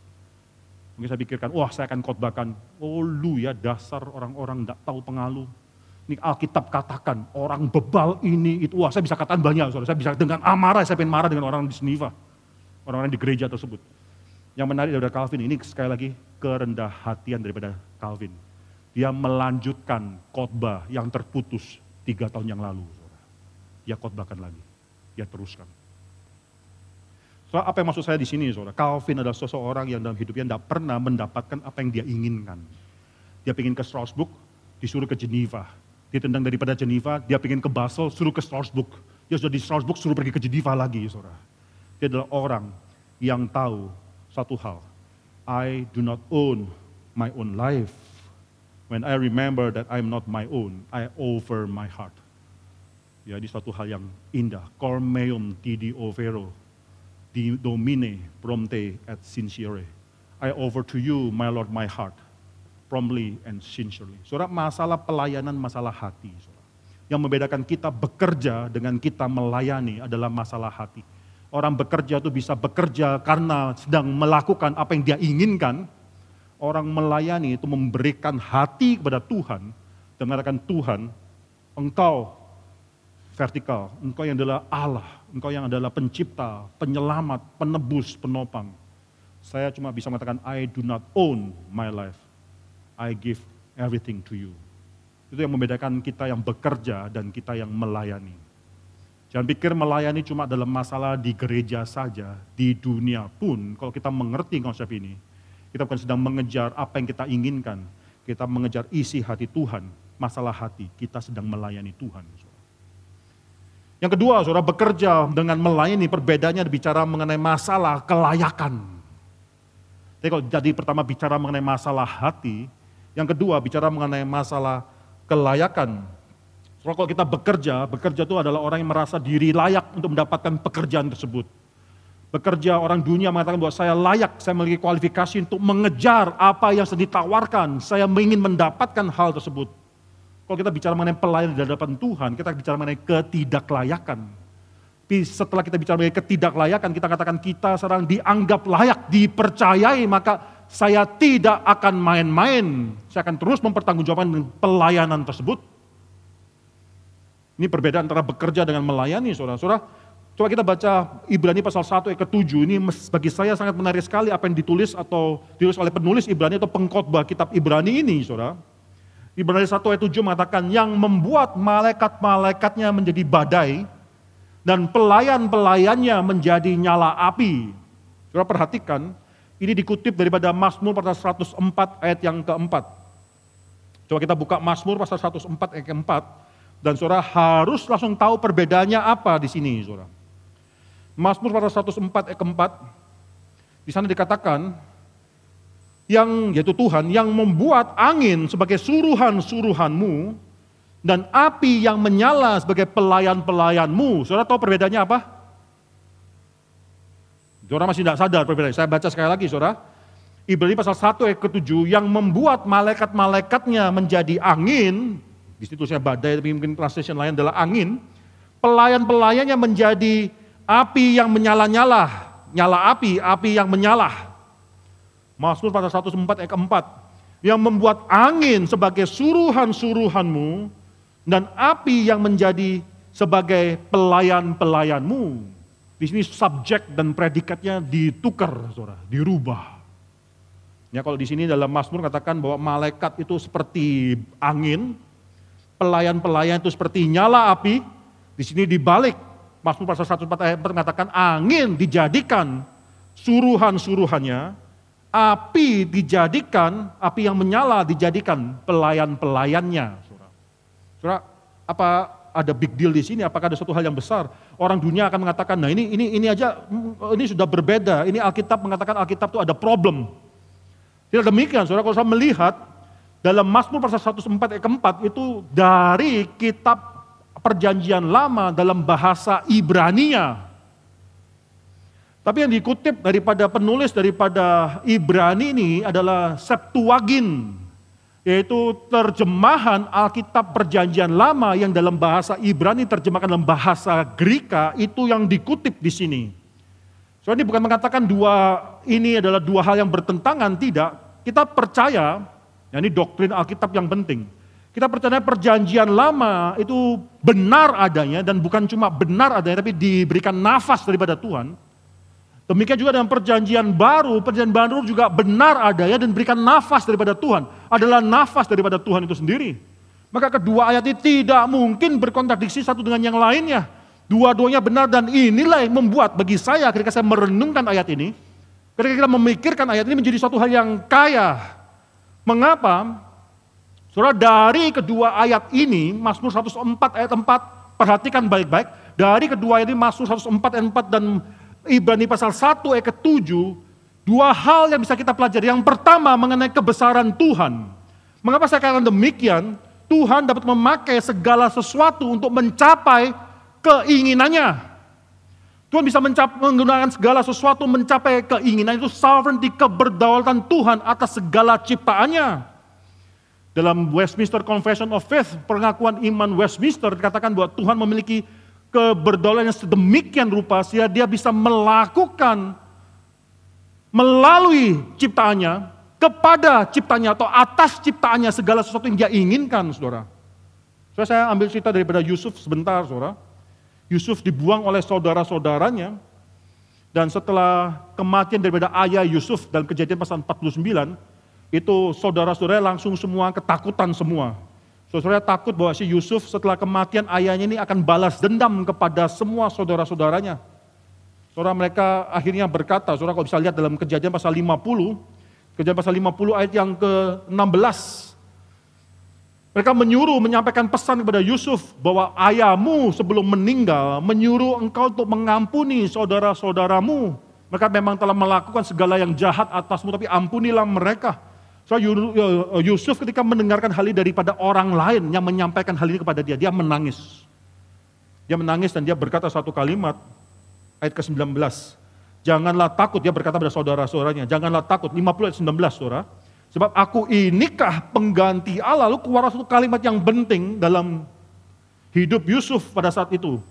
Mungkin saya pikirkan, wah saya akan khotbahkan, oh lu ya dasar orang-orang tidak tahu pengalu, ini Alkitab katakan, orang bebal ini, itu, wah saya bisa katakan banyak, saudara. saya bisa dengan amarah, saya pengen marah dengan orang di Seniva, orang-orang di gereja tersebut. Yang menarik daripada Calvin ini sekali lagi kerendah hatian daripada Calvin. Dia melanjutkan khotbah yang terputus tiga tahun yang lalu. Saudara. Dia khotbahkan lagi, dia teruskan. Apa yang maksud saya di sini, saudara? Calvin adalah seseorang yang dalam hidupnya tidak pernah mendapatkan apa yang dia inginkan. Dia ingin ke Strasbourg, disuruh ke Geneva ditendang daripada Geneva, dia pengen ke Basel, suruh ke Strasbourg. Dia sudah di Strasbourg, suruh pergi ke Geneva lagi, saudara. Dia adalah orang yang tahu satu hal. I do not own my own life. When I remember that I'm not my own, I offer my heart. Ya, ini satu hal yang indah. Cor meum tidi overo, domine prompte et sincere. I offer to you, my Lord, my heart promptly and sincerely. Saudara, masalah pelayanan, masalah hati. Saudara. Yang membedakan kita bekerja dengan kita melayani adalah masalah hati. Orang bekerja itu bisa bekerja karena sedang melakukan apa yang dia inginkan. Orang melayani itu memberikan hati kepada Tuhan dan mengatakan Tuhan, engkau vertikal, engkau yang adalah Allah, engkau yang adalah pencipta, penyelamat, penebus, penopang. Saya cuma bisa mengatakan I do not own my life. I give everything to you. Itu yang membedakan kita yang bekerja dan kita yang melayani. Jangan pikir melayani cuma dalam masalah di gereja saja, di dunia pun kalau kita mengerti konsep ini, kita bukan sedang mengejar apa yang kita inginkan, kita mengejar isi hati Tuhan, masalah hati, kita sedang melayani Tuhan. Yang kedua, saudara bekerja dengan melayani, perbedaannya bicara mengenai masalah kelayakan. Jadi kalau jadi pertama bicara mengenai masalah hati, yang kedua, bicara mengenai masalah kelayakan. So, kalau kita bekerja, bekerja itu adalah orang yang merasa diri layak untuk mendapatkan pekerjaan tersebut. Bekerja orang dunia mengatakan bahwa saya layak, saya memiliki kualifikasi untuk mengejar apa yang sedang ditawarkan. Saya ingin mendapatkan hal tersebut. Kalau kita bicara mengenai pelayanan di hadapan Tuhan, kita bicara mengenai ketidaklayakan. Setelah kita bicara mengenai ketidaklayakan, kita katakan kita sekarang dianggap layak, dipercayai, maka saya tidak akan main-main. Saya akan terus mempertanggungjawabkan pelayanan tersebut. Ini perbedaan antara bekerja dengan melayani, saudara-saudara. Coba kita baca Ibrani pasal 1 ayat ke-7. Ini bagi saya sangat menarik sekali apa yang ditulis atau ditulis oleh penulis Ibrani atau pengkhotbah kitab Ibrani ini, saudara. Ibrani 1 ayat 7 mengatakan, yang membuat malaikat-malaikatnya menjadi badai, dan pelayan-pelayannya menjadi nyala api. Saudara perhatikan, ini dikutip daripada Mazmur pasal 104 ayat yang keempat. Coba kita buka Mazmur pasal 104 ayat keempat. Dan saudara harus langsung tahu perbedaannya apa di sini saudara. Mazmur pasal 104 ayat keempat. Di sana dikatakan, yang yaitu Tuhan yang membuat angin sebagai suruhan-suruhanmu dan api yang menyala sebagai pelayan-pelayanmu. Saudara tahu perbedaannya apa? Saudara masih tidak sadar perbedaannya. Saya baca sekali lagi, saudara. Ibrani pasal 1 ayat ke-7 yang membuat malaikat-malaikatnya menjadi angin, di situ saya badai tapi mungkin translation lain adalah angin, pelayan-pelayannya menjadi api yang menyala-nyala, nyala api, api yang menyala. Mazmur pasal 104 ayat keempat. Yang membuat angin sebagai suruhan-suruhanmu dan api yang menjadi sebagai pelayan-pelayanmu. Di sini subjek dan predikatnya ditukar, saudara, dirubah. Ya kalau di sini dalam Mazmur katakan bahwa malaikat itu seperti angin, pelayan-pelayan itu seperti nyala api. Di sini dibalik Mazmur pasal 104 ayat mengatakan angin dijadikan suruhan-suruhannya api dijadikan, api yang menyala dijadikan pelayan-pelayannya. Saudara, apa ada big deal di sini? Apakah ada suatu hal yang besar? Orang dunia akan mengatakan, nah ini ini ini aja ini sudah berbeda. Ini Alkitab mengatakan Alkitab itu ada problem. Tidak demikian, saudara. Kalau saya melihat dalam Mazmur pasal 104 ayat keempat itu dari kitab perjanjian lama dalam bahasa Ibrania. Tapi yang dikutip daripada penulis daripada Ibrani ini adalah Septuagin, yaitu terjemahan Alkitab Perjanjian Lama yang dalam bahasa Ibrani terjemahkan dalam bahasa Greka itu yang dikutip di sini. So ini bukan mengatakan dua ini adalah dua hal yang bertentangan, tidak. Kita percaya, ya ini doktrin Alkitab yang penting. Kita percaya perjanjian lama itu benar adanya dan bukan cuma benar adanya tapi diberikan nafas daripada Tuhan. Demikian juga dengan perjanjian baru, perjanjian baru juga benar adanya dan berikan nafas daripada Tuhan. Adalah nafas daripada Tuhan itu sendiri. Maka kedua ayat ini tidak mungkin berkontradiksi satu dengan yang lainnya. Dua-duanya benar dan inilah yang membuat bagi saya ketika saya merenungkan ayat ini, ketika kita memikirkan ayat ini menjadi suatu hal yang kaya. Mengapa? Saudara dari kedua ayat ini, Mazmur 104 ayat 4, perhatikan baik-baik. Dari kedua ayat ini Mazmur 104 ayat 4 dan Ibrani pasal 1 ayat ke-7, dua hal yang bisa kita pelajari. Yang pertama mengenai kebesaran Tuhan. Mengapa saya katakan demikian? Tuhan dapat memakai segala sesuatu untuk mencapai keinginannya. Tuhan bisa menggunakan segala sesuatu mencapai keinginan itu sovereignty keberdaulatan Tuhan atas segala ciptaannya. Dalam Westminster Confession of Faith, pengakuan iman Westminster dikatakan bahwa Tuhan memiliki keberdolan yang sedemikian rupa sehingga dia bisa melakukan melalui ciptaannya kepada ciptanya atau atas ciptaannya segala sesuatu yang dia inginkan, saudara. So, saya ambil cerita daripada Yusuf sebentar, saudara. Yusuf dibuang oleh saudara-saudaranya, dan setelah kematian daripada ayah Yusuf dalam kejadian pasal 49, itu saudara-saudara langsung semua ketakutan semua. Saudara takut bahwa si Yusuf setelah kematian ayahnya ini akan balas dendam kepada semua saudara-saudaranya. Saudara mereka akhirnya berkata, saudara kalau bisa lihat dalam kejadian pasal 50, kejadian pasal 50 ayat yang ke-16. Mereka menyuruh menyampaikan pesan kepada Yusuf bahwa ayahmu sebelum meninggal menyuruh engkau untuk mengampuni saudara-saudaramu. Mereka memang telah melakukan segala yang jahat atasmu tapi ampunilah mereka. So uh, Yusuf ketika mendengarkan hal ini daripada orang lain yang menyampaikan hal ini kepada dia, dia menangis. Dia menangis dan dia berkata satu kalimat, ayat ke-19. Janganlah takut, dia berkata pada saudara-saudaranya, janganlah takut, 50 ayat 19 saudara. Sebab aku inikah pengganti Allah, lalu keluar satu kalimat yang penting dalam hidup Yusuf pada saat itu.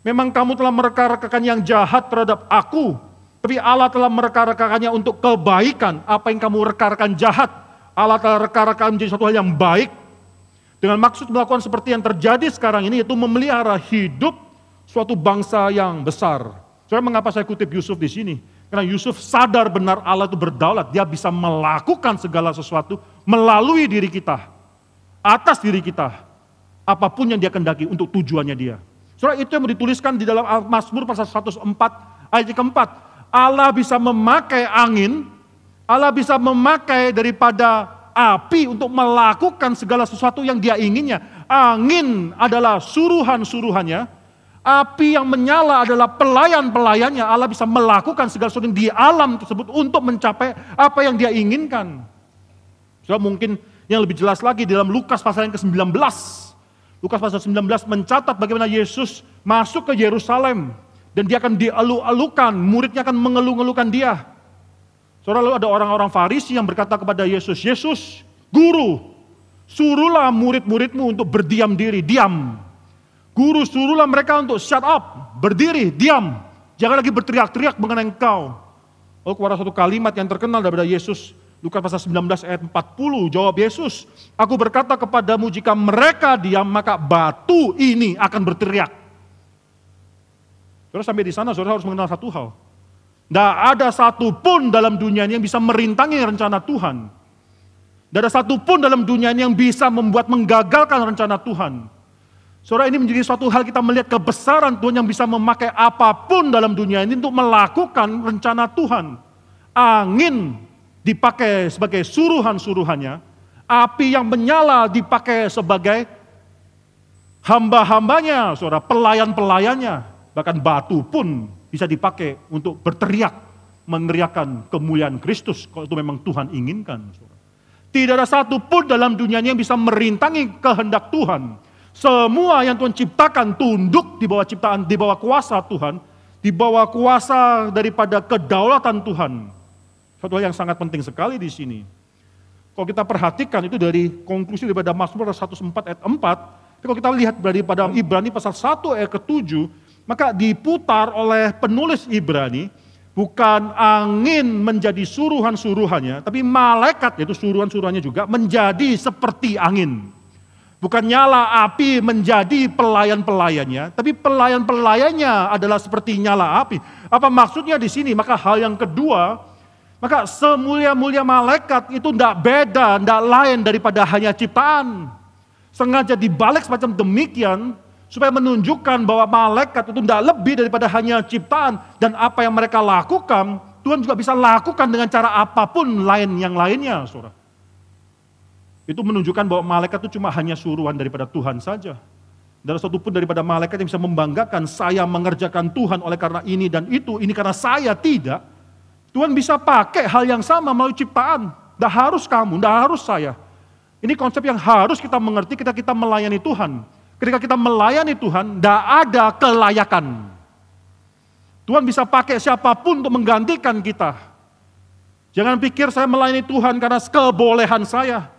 Memang kamu telah mereka-rekakan yang jahat terhadap aku, tapi Allah telah mereka-rekakannya untuk kebaikan. Apa yang kamu reka-rekan jahat, Allah telah reka-rekan menjadi suatu hal yang baik. Dengan maksud melakukan seperti yang terjadi sekarang ini, yaitu memelihara hidup suatu bangsa yang besar. Saya mengapa saya kutip Yusuf di sini? Karena Yusuf sadar benar Allah itu berdaulat. Dia bisa melakukan segala sesuatu melalui diri kita. Atas diri kita. Apa pun yang dia kendaki untuk tujuannya dia. Surah itu yang dituliskan di dalam Mazmur pasal 104 ayat keempat. Allah bisa memakai angin, Allah bisa memakai daripada api untuk melakukan segala sesuatu yang dia inginnya. Angin adalah suruhan-suruhannya, Api yang menyala adalah pelayan-pelayannya. Allah bisa melakukan segala sesuatu di alam tersebut untuk mencapai apa yang dia inginkan. So, mungkin yang lebih jelas lagi dalam Lukas pasal yang ke-19. Lukas pasal 19 mencatat bagaimana Yesus masuk ke Yerusalem. Dan dia akan dialu-alukan, muridnya akan mengeluh-ngeluhkan dia. Saudara lalu ada orang-orang Farisi yang berkata kepada Yesus, Yesus, guru, suruhlah murid-muridmu untuk berdiam diri, diam. Guru suruhlah mereka untuk shut up, berdiri, diam. Jangan lagi berteriak-teriak mengenai engkau. Oh kepada satu kalimat yang terkenal daripada Yesus, Lukas pasal 19 ayat 40, jawab Yesus, aku berkata kepadamu jika mereka diam maka batu ini akan berteriak. Saudara sampai di sana saudara harus mengenal satu hal. Tidak ada satu pun dalam dunia ini yang bisa merintangi rencana Tuhan. Tidak ada satu pun dalam dunia ini yang bisa membuat menggagalkan rencana Tuhan. Saudara ini menjadi suatu hal kita melihat kebesaran Tuhan yang bisa memakai apa pun dalam dunia ini untuk melakukan rencana Tuhan. Angin dipakai sebagai suruhan-suruhannya, api yang menyala dipakai sebagai hamba-hambanya, saudara, pelayan-pelayannya. Bahkan batu pun bisa dipakai untuk berteriak, meneriakan kemuliaan Kristus kalau itu memang Tuhan inginkan. Tidak ada satu pun dalam dunia ini yang bisa merintangi kehendak Tuhan. Semua yang Tuhan ciptakan tunduk di bawah ciptaan, di bawah kuasa Tuhan, di bawah kuasa daripada kedaulatan Tuhan. Satu hal yang sangat penting sekali di sini. Kalau kita perhatikan itu dari konklusi daripada Mazmur 104 ayat 4, tapi kalau kita lihat daripada Ibrani pasal 1 ayat ke-7, maka diputar oleh penulis Ibrani, bukan angin menjadi suruhan-suruhannya, tapi malaikat, yaitu suruhan-suruhannya juga, menjadi seperti angin. Bukan nyala api menjadi pelayan-pelayannya, tapi pelayan-pelayannya adalah seperti nyala api. Apa maksudnya di sini? Maka hal yang kedua, maka semulia-mulia malaikat itu tidak beda, tidak lain daripada hanya ciptaan. Sengaja dibalik semacam demikian, supaya menunjukkan bahwa malaikat itu tidak lebih daripada hanya ciptaan dan apa yang mereka lakukan Tuhan juga bisa lakukan dengan cara apa pun lain yang lainnya, saudara. Itu menunjukkan bahwa malaikat itu cuma hanya suruhan daripada Tuhan saja. Dan satu pun daripada malaikat yang bisa membanggakan saya mengerjakan Tuhan oleh karena ini dan itu, ini karena saya tidak. Tuhan bisa pakai hal yang sama melalui ciptaan. Tidak harus kamu, tidak harus saya. Ini konsep yang harus kita mengerti kita kita melayani Tuhan. Ketika kita melayani Tuhan, tidak ada kelayakan. Tuhan bisa pakai siapa pun untuk menggantikan kita. Jangan pikir saya melayani Tuhan karena kebolehan saya.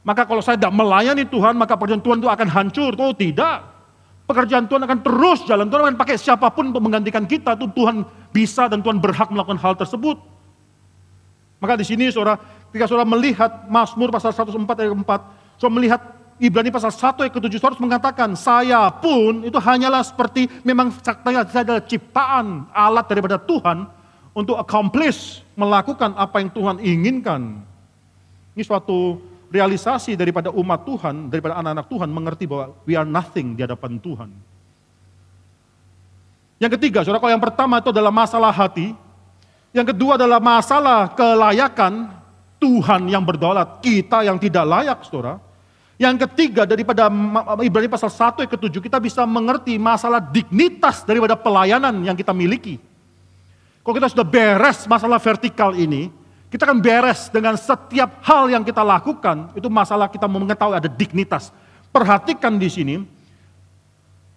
Maka kalau saya tidak melayani Tuhan, maka pekerjaan Tuhan itu akan hancur. Oh tidak. Pekerjaan Tuhan akan terus jalan. Tuhan akan pakai siapa pun untuk menggantikan kita. Itu Tuhan bisa dan Tuhan berhak melakukan hal tersebut. Maka di sini saudara, ketika saudara melihat Mazmur pasal 104 ayat 4, saudara melihat Ibrani pasal 1 ayat ke-7 harus mengatakan, saya pun itu hanyalah seperti memang saya adalah ciptaan alat daripada Tuhan untuk accomplish, melakukan apa yang Tuhan inginkan. Ini suatu realisasi daripada umat Tuhan, daripada anak-anak Tuhan mengerti bahwa we are nothing di hadapan Tuhan. Yang ketiga, saudara, kalau yang pertama itu adalah masalah hati. Yang kedua adalah masalah kelayakan Tuhan yang berdaulat, kita yang tidak layak, saudara. Yang ketiga daripada Ibrani pasal 1 ke 7 kita bisa mengerti masalah dignitas daripada pelayanan yang kita miliki. Kalau kita sudah beres masalah vertikal ini, kita akan beres dengan setiap hal yang kita lakukan, itu masalah kita mengetahui ada dignitas. Perhatikan di sini,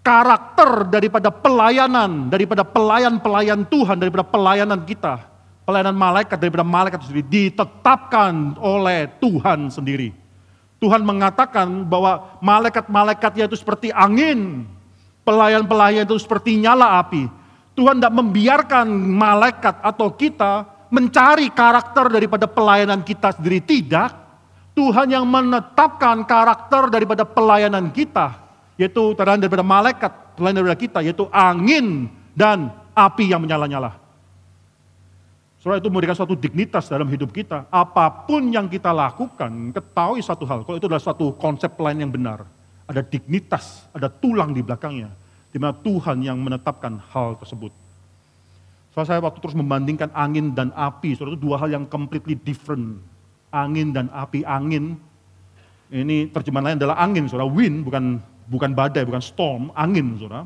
karakter daripada pelayanan, daripada pelayan-pelayan Tuhan, daripada pelayanan kita, pelayanan malaikat, daripada malaikat sendiri, ditetapkan oleh Tuhan sendiri. Tuhan mengatakan bahwa malaikat-malaikatnya itu seperti angin, pelayan-pelayan itu seperti nyala api. Tuhan tidak membiarkan malaikat atau kita mencari karakter daripada pelayanan kita sendiri, tidak. Tuhan yang menetapkan karakter daripada pelayanan kita, yaitu terang daripada malaikat, pelayanan daripada kita, yaitu angin dan api yang menyala-nyala. Saudara itu memberikan suatu dignitas dalam hidup kita. Apa pun yang kita lakukan, ketahui satu hal, kalau itu adalah suatu konsep lain yang benar. Ada dignitas, ada tulang di belakangnya. Di mana Tuhan yang menetapkan hal tersebut. Soalnya saya waktu terus membandingkan angin dan api, saudara itu dua hal yang completely different. Angin dan api, angin, ini terjemahan lain adalah angin, saudara. Wind bukan bukan badai, bukan storm, angin, saudara.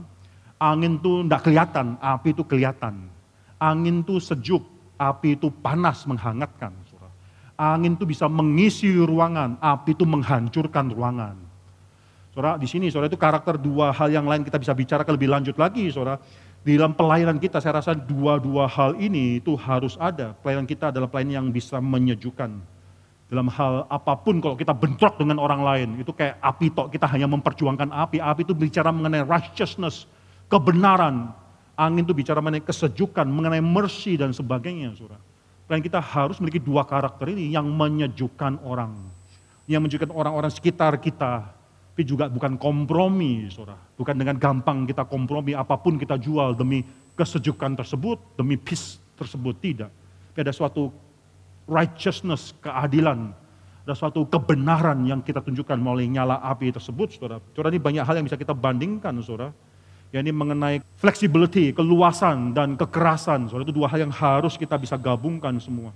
Angin tuh tidak kelihatan, api itu kelihatan. Angin tuh sejuk, api itu panas menghangatkan. Angin itu bisa mengisi ruangan, api itu menghancurkan ruangan. Saudara, di sini saudara itu karakter dua hal yang lain kita bisa bicara lebih lanjut lagi, saudara. Di dalam pelayanan kita saya rasa dua-dua hal ini itu harus ada. Pelayanan kita adalah pelayanan yang bisa menyejukkan. Dalam hal apa pun kalau kita bentrok dengan orang lain, itu kayak api tok, kita hanya memperjuangkan api. Api itu bicara mengenai righteousness, kebenaran. Angin itu bicara mengenai kesejukan, mengenai mercy dan sebagainya, saudara. Dan kita harus memiliki dua karakter ini yang menyejukkan orang. Yang menyejukkan orang-orang sekitar kita. Tapi juga bukan kompromi, saudara. Bukan dengan gampang kita kompromi, apa pun kita jual demi kesejukan tersebut, demi peace tersebut, tidak. Tapi ada suatu righteousness, keadilan, ada suatu kebenaran yang kita tunjukkan melalui nyala api tersebut, saudara. Saudara ini banyak hal yang bisa kita bandingkan, saudara ini mengenai flexibility, keluasan dan kekerasan. Soalnya itu dua hal yang harus kita bisa gabungkan semua.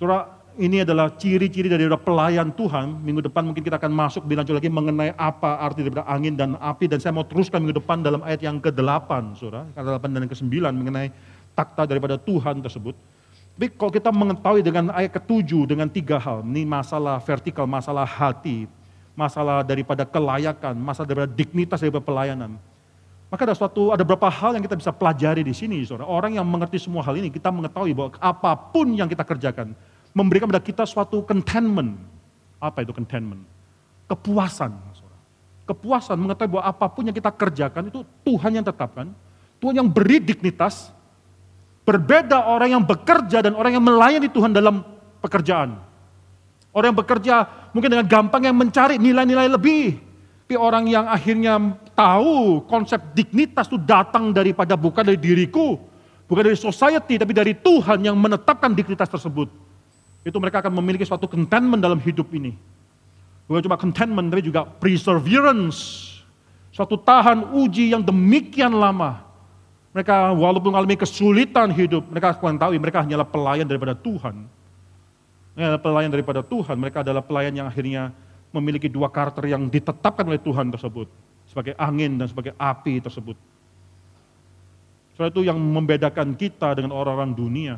Saudara, ini adalah ciri-ciri dari pelayan Tuhan. Minggu depan mungkin kita akan masuk lebih lanjut lagi mengenai apa arti daripada angin dan api. Dan saya mau teruskan minggu depan dalam ayat yang ke-8, saudara. Ke-8 dan ke-9 mengenai takta daripada Tuhan tersebut. Tapi kalau kita mengetahui dengan ayat ke-7 dengan tiga hal. Ini masalah vertikal, masalah hati, masalah daripada kelayakan, masalah daripada dignitas daripada pelayanan. Maka ada suatu, ada beberapa hal yang kita bisa pelajari di sini, saudara. Orang yang mengerti semua hal ini, kita mengetahui bahwa apa pun yang kita kerjakan, memberikan pada kita suatu contentment. Apa itu contentment? Kepuasan. Saudara. Kepuasan mengetahui bahwa apa pun yang kita kerjakan itu Tuhan yang tetapkan, Tuhan yang beri dignitas, berbeda orang yang bekerja dan orang yang melayani Tuhan dalam pekerjaan. Orang yang bekerja mungkin dengan gampang yang mencari nilai-nilai lebih, tapi orang yang akhirnya tahu konsep dignitas itu datang daripada bukan dari diriku, bukan dari society, tapi dari Tuhan yang menetapkan dignitas tersebut. Itu mereka akan memiliki suatu contentment dalam hidup ini. Bukan cuma contentment, tapi juga perseverance. Suatu tahan uji yang demikian lama. Mereka walaupun mengalami kesulitan hidup, mereka akan tahu mereka hanyalah pelayan daripada Tuhan. Mereka adalah pelayan daripada Tuhan, mereka adalah pelayan yang akhirnya memiliki dua karakter yang ditetapkan oleh Tuhan tersebut. Sebagai angin dan sebagai api tersebut. Soalnya itu yang membedakan kita dengan orang-orang dunia.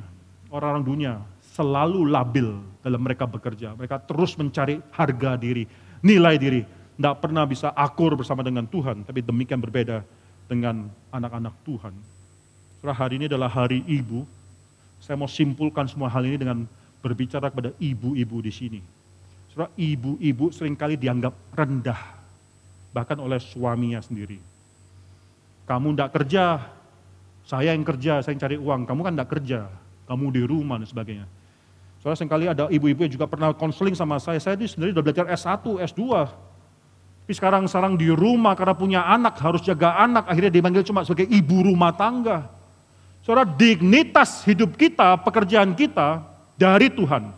Orang-orang dunia selalu labil dalam mereka bekerja. Mereka terus mencari harga diri, nilai diri. Tidak pernah bisa akur bersama dengan Tuhan. Tapi demikian berbeda dengan anak-anak Tuhan. Setelah hari ini adalah hari ibu. Saya mau simpulkan semua hal ini dengan berbicara kepada ibu-ibu di sini Saudara, ibu-ibu sering kali dianggap rendah, bahkan oleh suaminya sendiri. Kamu tidak kerja, saya yang kerja, saya yang cari uang. Kamu kan tidak kerja, kamu di rumah dan sebagainya. Soalnya sering kali ada ibu-ibu yang juga pernah konseling sama saya. Saya ini sendiri sudah belajar S1, S2. Tapi sekarang sekarang di rumah karena punya anak, harus jaga anak. Akhirnya dipanggil cuma sebagai ibu rumah tangga. Saudara, dignitas hidup kita, pekerjaan kita dari Tuhan.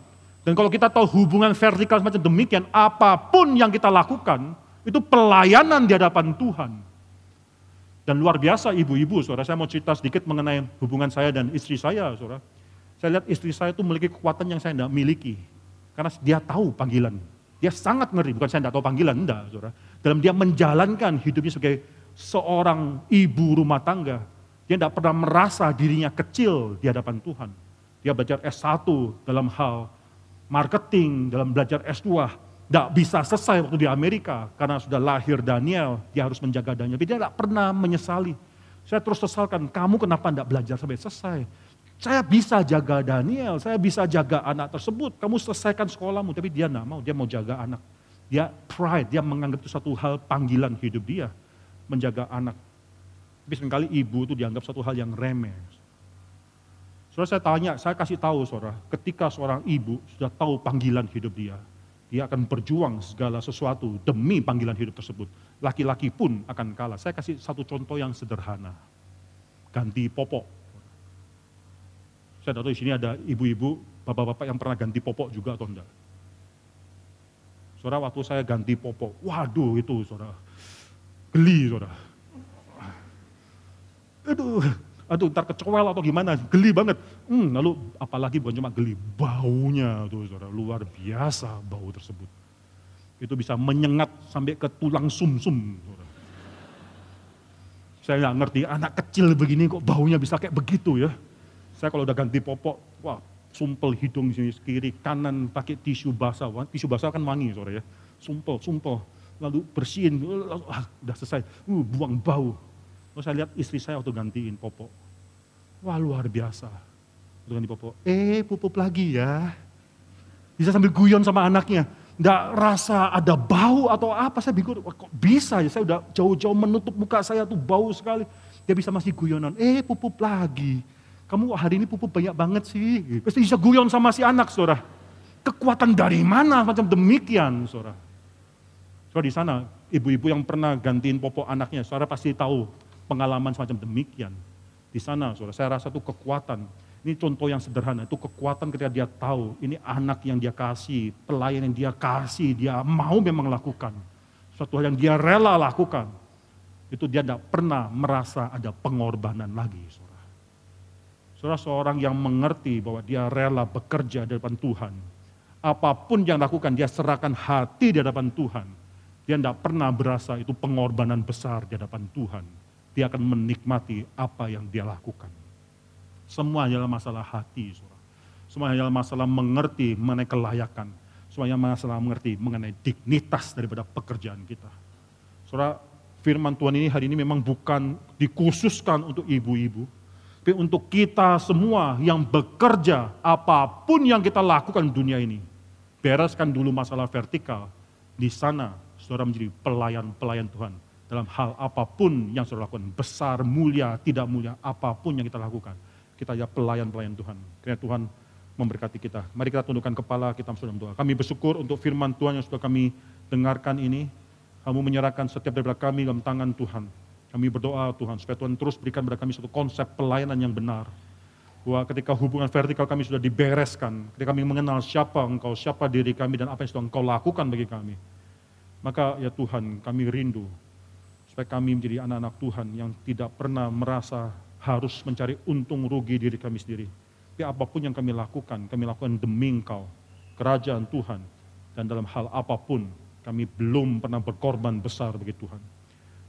Dan kalau kita tahu hubungan vertikal semacam demikian, apa pun yang kita lakukan, itu pelayanan di hadapan Tuhan. Dan luar biasa ibu-ibu, saudara. Saya mau cerita sedikit mengenai hubungan saya dan istri saya, saudara. Saya lihat istri saya itu memiliki kekuatan yang saya tidak miliki. Karena dia tahu panggilan. Dia sangat ngeri, bukan saya tidak tahu panggilan, enggak, saudara. Dalam dia menjalankan hidupnya sebagai seorang ibu rumah tangga, dia tidak pernah merasa dirinya kecil di hadapan Tuhan. Dia belajar S1 dalam hal marketing, dalam belajar S2, tidak bisa selesai waktu di Amerika karena sudah lahir Daniel, dia harus menjaga Daniel. Tapi dia tidak pernah menyesali. Saya terus sesalkan, kamu kenapa tidak belajar sampai selesai? Saya bisa jaga Daniel, saya bisa jaga anak tersebut. Kamu selesaikan sekolahmu, tapi dia tidak mau, dia mau jaga anak. Dia pride, dia menganggap itu satu hal panggilan hidup dia, menjaga anak. Tapi sering kali ibu itu dianggap satu hal yang remeh. Saudara saya tanya, saya kasih tahu saudara, ketika seorang ibu sudah tahu panggilan hidup dia, dia akan berjuang segala sesuatu demi panggilan hidup tersebut. Laki-laki pun akan kalah. Saya kasih satu contoh yang sederhana. Ganti popok. Saya tahu di sini ada ibu-ibu, bapak-bapak yang pernah ganti popok juga atau enggak. Saudara, waktu saya ganti popok, waduh itu saudara, geli saudara. Aduh, aduh ntar kecowel atau gimana, geli banget. Hmm, lalu apalagi bukan cuma geli, baunya tuh saudara, luar biasa bau tersebut. Itu bisa menyengat sampai ke tulang sumsum. -sum, Saya nggak ngerti, anak kecil begini kok baunya bisa kayak begitu ya. Saya kalau udah ganti popok, wah sumpel hidung sini kiri, kanan pakai tisu basah. Tisu basah kan wangi sore ya. Sumpel, sumpel. Lalu bersihin, lalu, ah, udah selesai. Uh, buang bau. Lalu saya lihat istri saya waktu gantiin popok. Wah luar biasa. Waktu ganti popok, eh pupuk lagi ya. Bisa sambil guyon sama anaknya nggak rasa ada bau atau apa, saya bingung, kok bisa ya, saya udah jauh-jauh menutup muka saya tuh bau sekali. Dia bisa masih guyonan, eh pupuk lagi. Kamu hari ini pupuk banyak banget sih. Pasti bisa guyon sama si anak, saudara. Kekuatan dari mana macam demikian, saudara. Saudara di sana, ibu-ibu yang pernah gantiin popok anaknya, saudara pasti tahu pengalaman semacam demikian. Di sana, saudara, saya rasa itu kekuatan ini contoh yang sederhana, itu kekuatan ketika dia tahu ini anak yang dia kasih, pelayan yang dia kasih, dia mau memang lakukan. Suatu hal yang dia rela lakukan. Itu dia tidak pernah merasa ada pengorbanan lagi. Saudara. saudara seorang yang mengerti bahwa dia rela bekerja di depan Tuhan. Apa pun yang lakukan, dia serahkan hati di hadapan Tuhan. Dia tidak pernah berasa itu pengorbanan besar di hadapan Tuhan. Dia akan menikmati apa yang dia lakukan. Semua adalah masalah hati, saudara. Semua adalah masalah mengerti mengenai kelayakan. Semuanya masalah mengerti mengenai dignitas daripada pekerjaan kita. Saudara, firman Tuhan ini hari ini memang bukan dikhususkan untuk ibu-ibu, tapi untuk kita semua yang bekerja apa pun yang kita lakukan di dunia ini. Bereskan dulu masalah vertikal, di sana saudara menjadi pelayan-pelayan Tuhan dalam hal apa pun yang saudara lakukan, besar, mulia, tidak mulia, apa pun yang kita lakukan kita ya pelayan-pelayan Tuhan. Kiranya Tuhan memberkati kita. Mari kita tundukkan kepala, kita sudah doa. Kami bersyukur untuk firman Tuhan yang sudah kami dengarkan ini. Kamu menyerahkan setiap daripada kami dalam tangan Tuhan. Kami berdoa Tuhan, supaya Tuhan terus berikan kepada kami satu konsep pelayanan yang benar. Bahwa ketika hubungan vertikal kami sudah dibereskan, ketika kami mengenal siapa engkau, siapa diri kami, dan apa yang sudah engkau lakukan bagi kami. Maka ya Tuhan, kami rindu supaya kami menjadi anak-anak Tuhan yang tidak pernah merasa harus mencari untung rugi diri kami sendiri. Tapi apa pun yang kami lakukan, kami lakukan demi Engkau, kerajaan Tuhan, dan dalam hal apa pun kami belum pernah berkorban besar bagi Tuhan.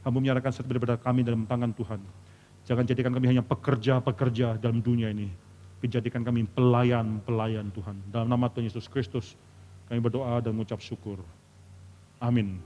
Kamu menyerahkan setiap daripada kami dalam tangan Tuhan. Jangan jadikan kami hanya pekerja-pekerja dalam dunia ini. Jadikan kami pelayan-pelayan Tuhan. Dalam nama Tuhan Yesus Kristus, kami berdoa dan mengucap syukur. Amin.